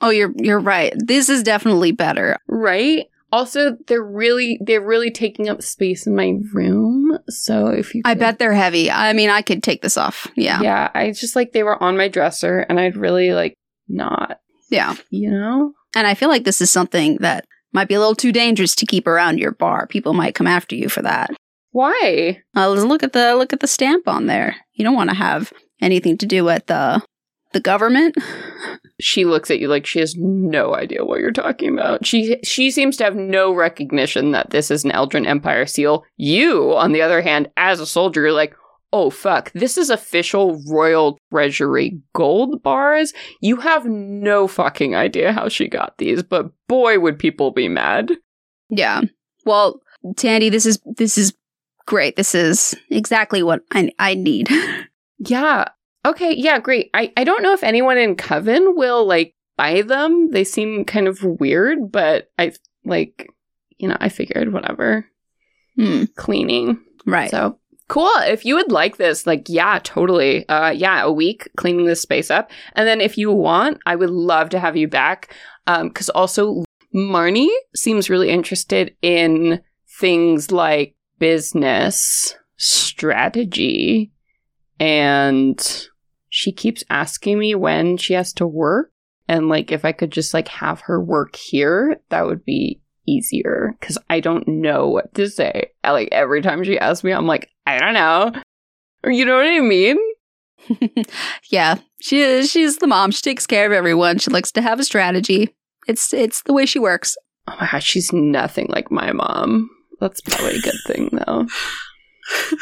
Oh, you're you're right. This is definitely better. right also they're really they're really taking up space in my room so if you I bet they're heavy. I mean, I could take this off. Yeah. yeah i just like they were on my dresser and i'd really like not Yeah. you know And I feel like this is something that Might be a little too dangerous to keep around your bar. People might come after you for that. Why? Uh, look at the look at the stamp on there. You don't want to have anything to do with the the government. She looks at you like she has no idea what you're talking about. She she seems to have no recognition that this is an Eldrin Empire seal. You, on the other hand, as a soldier, you're like, oh fuck, this is official Royal Treasury gold bars. You have no fucking idea how she got these, but boy would people be mad. Yeah. Well, Tandy, this is this is great. This is exactly what I I need. [laughs] Yeah. Okay, yeah, great. I, I don't know if anyone in Coven will like buy them. They seem kind of weird, but I like you know, I figured whatever. Hmm. Cleaning. Right. So cool. If you would like this, like, yeah, totally. Uh, yeah, a week cleaning this space up. And then if you want, I would love to have you back. Um, cause also Marnie seems really interested in things like business strategy. And she keeps asking me when she has to work. And like, if I could just like have her work here, that would be easier because I don't know what to say. Like every time she asks me, I'm like, I don't know. You know what I mean? [laughs] yeah, she is. She's the mom. She takes care of everyone. She likes to have a strategy. It's it's the way she works. Oh my gosh, she's nothing like my mom. That's probably a good thing though. [laughs]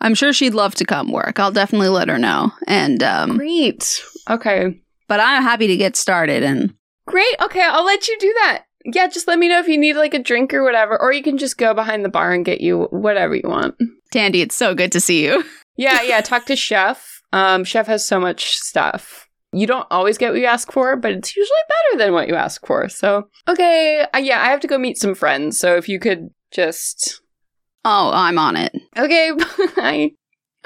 I'm sure she'd love to come work. I'll definitely let her know. And um, Great. Okay. but I'm happy to get started. And Great. Okay, I'll let you do that. Yeah, just let me know if you need like a drink or whatever, or you can just go behind the bar and get you whatever you want. Tandy, it's so good to see you. [laughs] Yeah, yeah. Talk to Chef. Um, Chef has so much stuff. You don't always get what you ask for, but it's usually better than what you ask for. So, okay, uh, yeah, I have to go meet some friends. So if you could just, Oh, I'm on it. Okay, [laughs] bye.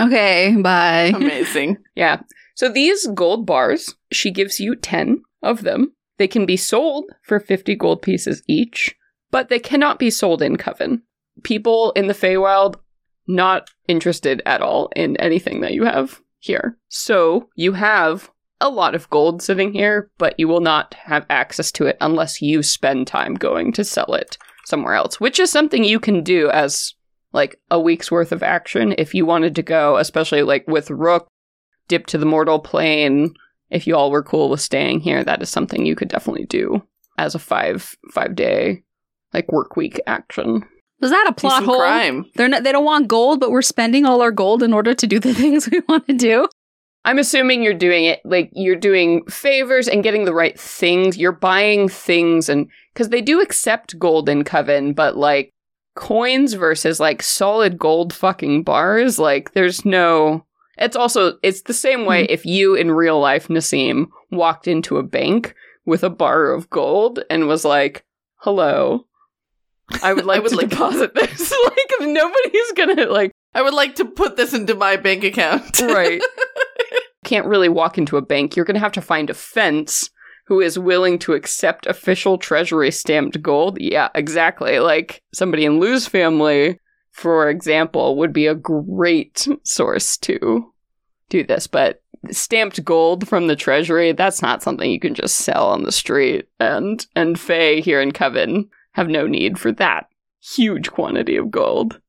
Okay, bye. Amazing. [laughs] Yeah. So these gold bars, she gives you 10 of them. They can be sold for 50 gold pieces each, but they cannot be sold in Coven. People in the Feywild not interested at all in anything that you have here. So you have a lot of gold sitting here, but you will not have access to it unless you spend time going to sell it somewhere else, which is something you can do as like a week's worth of action if you wanted to go, especially like with Rook, dip to the mortal plane. If you all were cool with staying here, that is something you could definitely do as a five five day like work week action. Was that a plot hole? crime. They're not. They don't want gold, but we're spending all our gold in order to do the [laughs] things we want to do. I'm assuming you're doing it like you're doing favors and getting the right things. You're buying things and because they do accept gold in Coven, but like coins versus like solid gold fucking bars, like there's no. It's also it's the same way hmm. if you in real life Nassim walked into a bank with a bar of gold and was like, "Hello, I would [laughs] like would to like- deposit this." [laughs] like nobody's gonna like I would like to put this into my bank account. [laughs] right. Can't really walk into a bank. You're going to have to find a fence who is willing to accept official treasury stamped gold. Yeah, exactly. Like somebody in Lou's family, for example, would be a great source to do this. But stamped gold from the treasury, that's not something you can just sell on the street. And and Fae here in Coven have no need for that huge quantity of gold.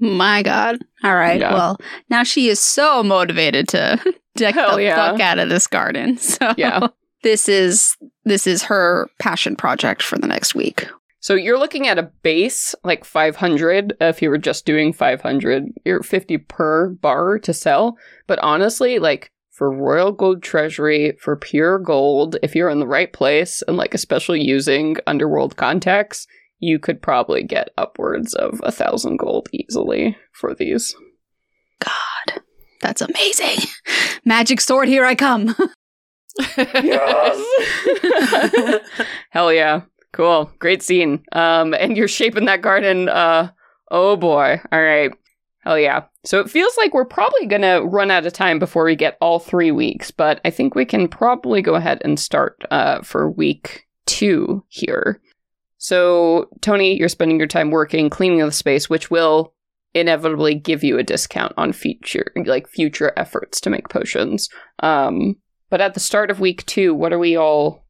My God. All right. Yeah. Well, now she is so motivated to [laughs] deck Hell the yeah. fuck out of this garden. [laughs] So Yeah. This is this is her passion project for the next week. So you're looking at a base like 500 if you were just doing 500. You're 50 per bar to sell. But honestly, like for Royal Gold Treasury, for pure gold, if you're in the right place and like especially using Underworld contacts, you could probably get upwards of a thousand gold easily for these. God, that's amazing. [laughs] Magic sword, here I come. [laughs] [laughs] Hell yeah. Cool. Great scene. Um, and you're shaping that garden. Uh, oh boy. All right. Hell yeah. So it feels like we're probably gonna run out of time before we get all three weeks, but I think we can probably go ahead and start uh, for week two here. So Tony, you're spending your time working, cleaning the space, which will inevitably give you a discount on future like future efforts to make potions. Um, but at the start of week two, what are we all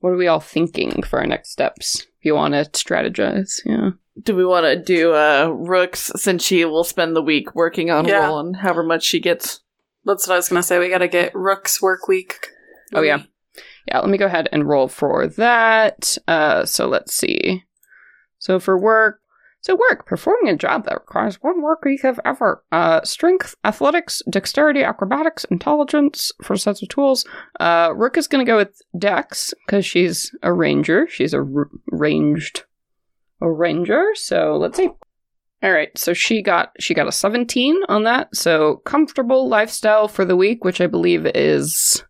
what are we all thinking for our next steps? If you want to strategize, yeah. Do we want to do uh Rooks since she will spend the week working on Yeah. rolling however much she gets? That's what I was gonna say. We gotta get Rook's work week. Oh, yeah. Yeah, let me go ahead and roll for that. Uh, so let's see. So for work, so work, performing a job that requires one work week of effort. Uh, strength, athletics, dexterity, acrobatics, intelligence for sets of tools. Uh, Rook is going to go with Dex because she's a ranger. She's a r- ranged, a ranger. So let's see. All right, so she got she got a 17 on that. So comfortable lifestyle for the week, which I believe is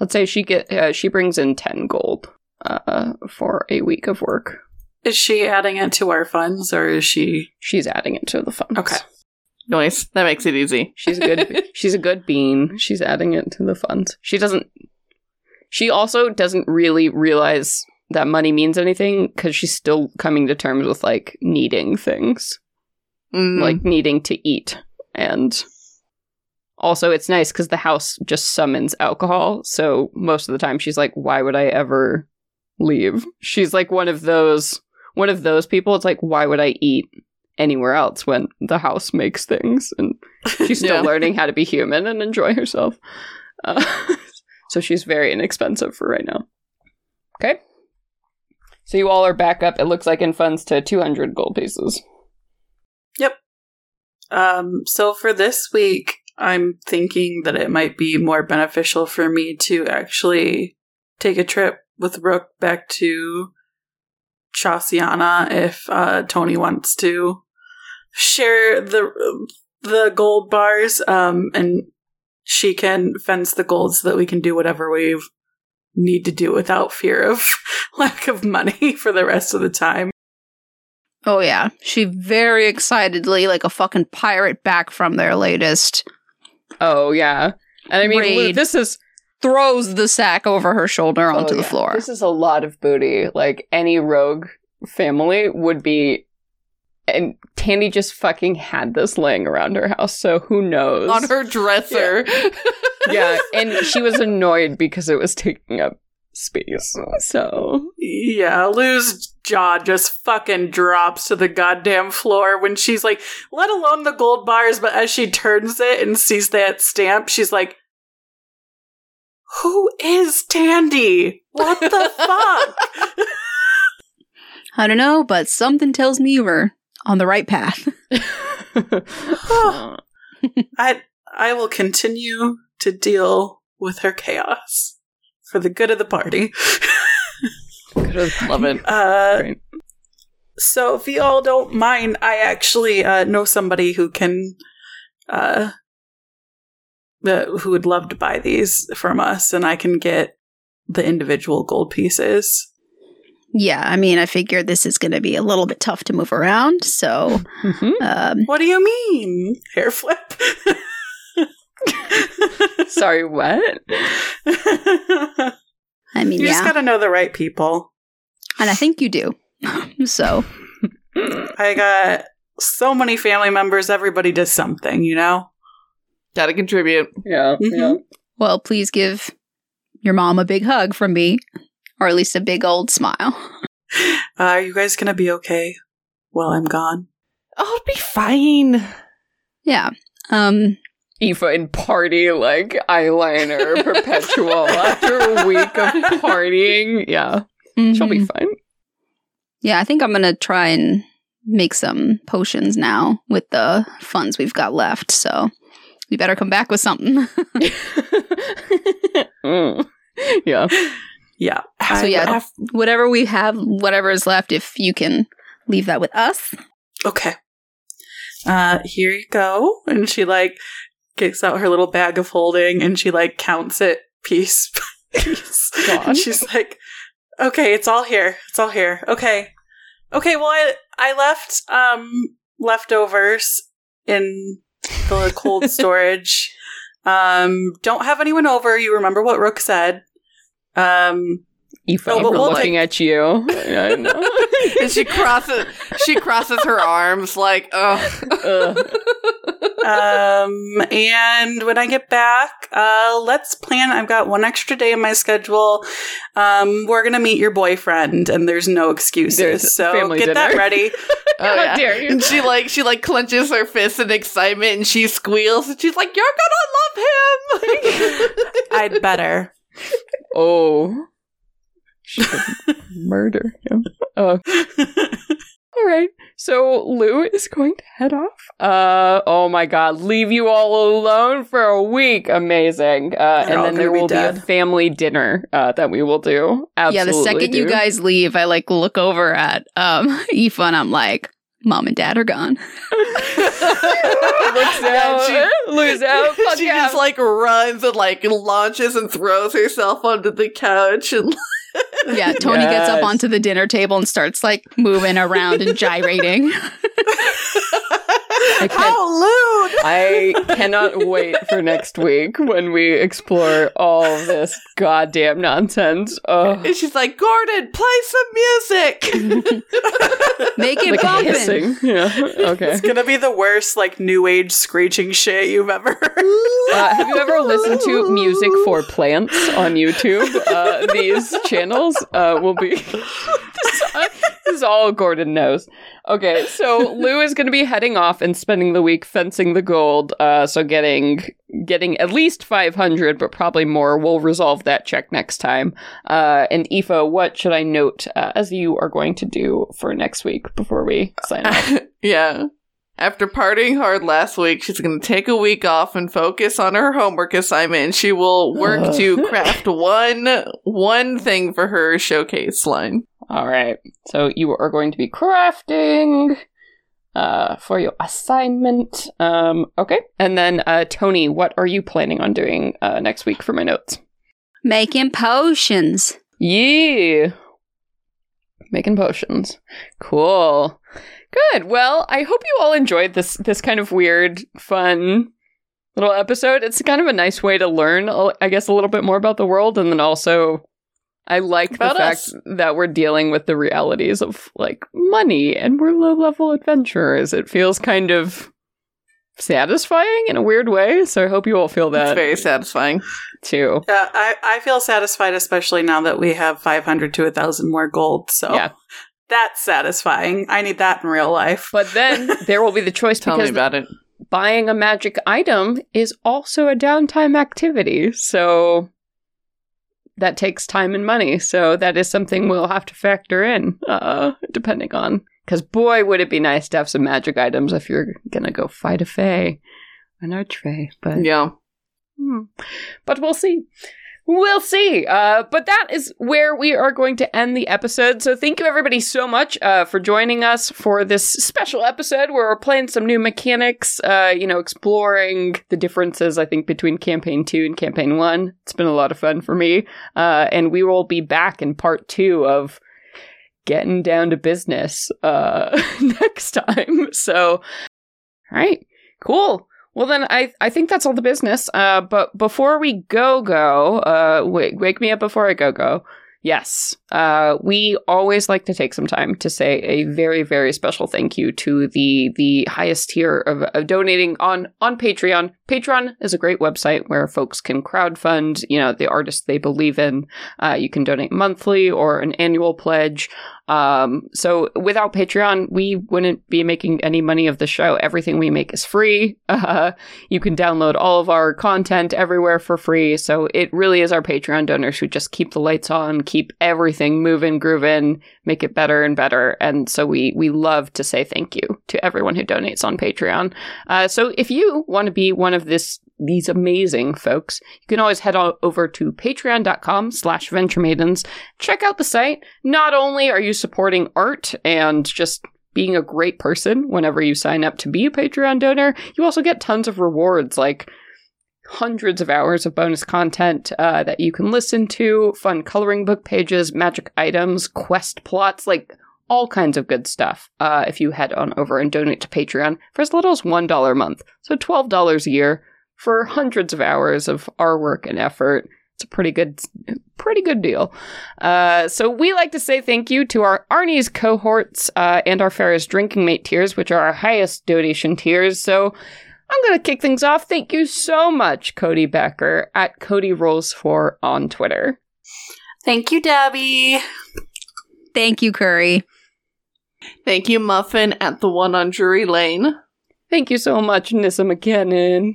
let's say she get uh, she brings in 10 gold uh, for a week of work. Is she adding it to our funds or is she She's adding it to the funds. Okay. Nice. That makes it easy. She's a good [laughs] she's a good bean. She's adding it to the funds. She doesn't she also doesn't really realize that money means anything cuz she's still coming to terms with like needing things, Mm. like needing to eat and also it's nice cuz the house just summons alcohol, so most of the time she's like why would I ever leave? She's like one of those one of those people it's like why would I eat anywhere else when the house makes things and she's still [laughs] Yeah. learning how to be human and enjoy herself. Uh, [laughs] so she's very inexpensive for right now. Okay. So you all are back up, it looks like, in funds to 200 gold pieces. Yep. Um, so for this week, I'm thinking that it might be more beneficial for me to actually take a trip with Rook back to Chauciana if uh, Tony wants to share the the gold bars, um, and she can fence the gold so that we can do whatever we need to do without fear of [laughs] lack of money [laughs] for the rest of the time. Oh yeah, she very excitedly, like a fucking pirate, back from their latest. Oh, yeah. And I mean, Raid. This is. Throws the sack over her shoulder oh, onto oh, the floor. This is a lot of booty. Like, any rogue family would be. And Tandy just fucking had this laying around her house, so who knows? on her dresser. [laughs] yeah, and she was annoyed because it was taking up space. So Yeah, Lou's jaw just fucking drops to the goddamn floor when she's like, let alone the gold bars, but as she turns it and sees that stamp, she's like, Who is Tandy? What the [laughs] fuck? I don't know, but something tells me we're on the right path. [laughs] I I will continue to deal with her chaos for the good of the party. Love it. Uh, Great. So, if you all don't mind, I actually uh, know somebody who can, uh, uh, who would love to buy these from us, and I can get the individual gold pieces. yeah, I mean, I figured this is going to be a little bit tough to move around, so Mhm. um, What do you mean? Hair flip? [laughs] Sorry, what? I mean, you yeah, just gotta know the right people. and I think you do. so I got so many family members, everybody does something, you know? Gotta contribute. Yeah, Mhm. yeah. Well, please give your mom a big hug from me, or at least a big old smile. Uh, are you guys gonna be okay while I'm gone? Oh, it'll be fine. Yeah. Um. Aoife in party like eyeliner [laughs] perpetual after a week of [laughs] partying. Yeah, she'll be mhm. fine. Yeah, I think I'm gonna try and make some potions now with the funds we've got left. So we better come back with something. [laughs] Mm. Yeah. Yeah. So yeah, whatever we have, whatever is left, if you can leave that with us. okay. Uh, here you go. And she like kicks out her little bag of holding and she like counts it piece [laughs] by piece. God. She's like, okay, it's all here. It's all here. Okay. Okay. Well, I, I left, um, leftovers in the cold [laughs] storage. Um, don't have anyone over. You remember what Rook said. Um, Aoife Oh, but we'll looking at you. [laughs] I know. and she crosses she crosses her arms like, oh [laughs] Ugh. Um, and when I get back, uh, let's plan. I've got one extra day in my schedule. Um, we're gonna meet your boyfriend, and there's no excuses. There's so family get that ready. [laughs] Oh, yeah. dare you. And she like she like clenches her fists in excitement and she squeals and she's like, "You're gonna love him." [laughs] [laughs] I'd better. Oh. She murder him. Oh. All right. So Lou is going to head off. Uh oh my god, leave you all alone for a week. Amazing. Uh They're and then there be will be a family dinner uh that we will do. Absolutely. yeah, the second you guys leave, I like look over at um [laughs] Aoife and I'm like, Mom and Dad are gone. [laughs] looks [laughs] out, she- out. Fuck she just like runs and like launches and throws herself onto the couch and Yeah, Tony gets up onto the dinner table and starts like moving around and gyrating. [laughs] I How lewd! I cannot wait for next week when we explore all this goddamn nonsense. Oh, and she's like, "Gordon, play some music." [laughs] Make it like bumping. Yeah. Okay. It's gonna be the worst, like new age screeching shit you've ever heard. Uh, have you ever listened to music for plants on YouTube? Uh, these channels uh, will be. this, [laughs] uh, this is all Gordon knows. Okay, so Lou is going to be heading off and spending the week fencing the gold. Uh, so getting getting at least five hundred, but probably more. We'll resolve that check next time. Uh, and Aoife, what should I note uh, as you are going to do for next week before we sign off? [laughs] yeah. After partying hard last week, she's going to take a week off and focus on her homework assignment. And she will work to craft one one thing for her showcase line. All right. So you are going to be crafting uh, for your assignment. Um, okay. And then, uh, Tony, what are you planning on doing uh, next week for my notes? Making potions. Yeah. Making potions. Cool. Good. Well, I hope you all enjoyed this this kind of weird, fun little episode. It's kind of a nice way to learn, I guess, a little bit more about the world, and then also, I like About the fact us. that we're dealing with the realities of like money, and we're low level adventurers. It feels kind of satisfying in a weird way. So I hope you all feel that. It's very satisfying. too. Yeah, I, I feel satisfied, especially now that we have 500 to 1,000 more gold. So Yeah. that's satisfying. I need that in real life. But then [laughs] there will be the choice Tell me about it. buying a magic item is also a downtime activity. So that takes time and money. So that is something we'll have to factor in, uh, depending on. Because boy, would it be nice to have some magic items if you're gonna go fight a fae, an archfae. But Yeah. Hmm. But we'll see. We'll see. Uh, but that is where we are going to end the episode. So thank you everybody so much uh, for joining us for this special episode where we're playing some new mechanics, uh, you know, exploring the differences, I think, between campaign two and campaign one. It's been a lot of fun for me. Uh, and we will be back in part two of getting down to business uh, [laughs] next time. So, all right, cool. Well, then I I think that's all the business. Uh, but before we go go, uh, wake wake me up before I go go. Yes, uh, we always like to take some time to say a very very special thank you to the the highest tier of, of donating on on Patreon. Patreon is a great website where folks can crowdfund, you know, the artists they believe in. Uh, you can donate monthly or an annual pledge. Um, so without Patreon, we wouldn't be making any money of the show. Everything we make is free. [laughs] Uh, you can download all of our content everywhere for free. So it really is our Patreon donors who just keep the lights on, keep everything moving, grooving, make it better and better. And so we we love to say thank you to everyone who donates on Patreon. Uh, so if you want to be one of this these amazing folks, you can always head on over to patreon.com slash venturemaidens. Check out the site. Not only are you supporting art and just being a great person whenever you sign up to be a Patreon donor, you also get tons of rewards like hundreds of hours of bonus content uh, that you can listen to, fun coloring book pages, magic items, quest plots, like all kinds of good stuff uh, if you head on over and donate to Patreon for as little as $1 a month. So $12 a year for hundreds of hours of our work and effort. It's a pretty good, pretty good deal. Uh, so we like to say thank you to our Arnie's cohorts uh, and our Ferris drinking mate tiers, which are our highest donation tiers. So I'm going to kick things off. Thank you so much, Cody Becker at Cody Rolls 4 on Twitter. Thank you, Debbie. Thank you, Curry. Thank you, Muffin, at the one on Drury Lane. Thank you so much, Nissa McKinnon.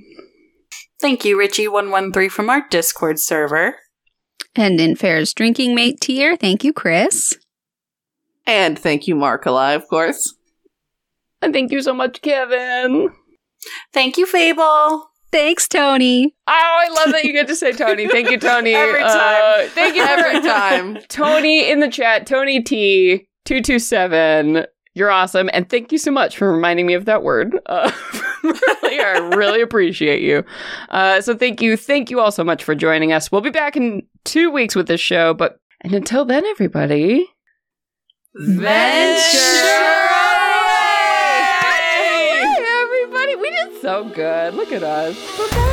Thank you, Richie113 from our Discord server. And in Fair's drinking mate tier, thank you, Chris. And thank you, Markala, of course. And thank you so much, Kevin. Thank you, Fable. Thanks, Tony. Oh, I love that you get to say Tony. Thank you, Tony. [laughs] Every Uh, time. thank you [laughs] Every time. Tony in the chat, Tony T two two seven. You're awesome, and thank you so much for reminding me of that word. Uh, [laughs] really, I really appreciate you. Uh, so thank you, thank you all so much for joining us. We'll be back in two weeks with this show, but and until then, everybody, Hey, everybody, we did so good. Look at us.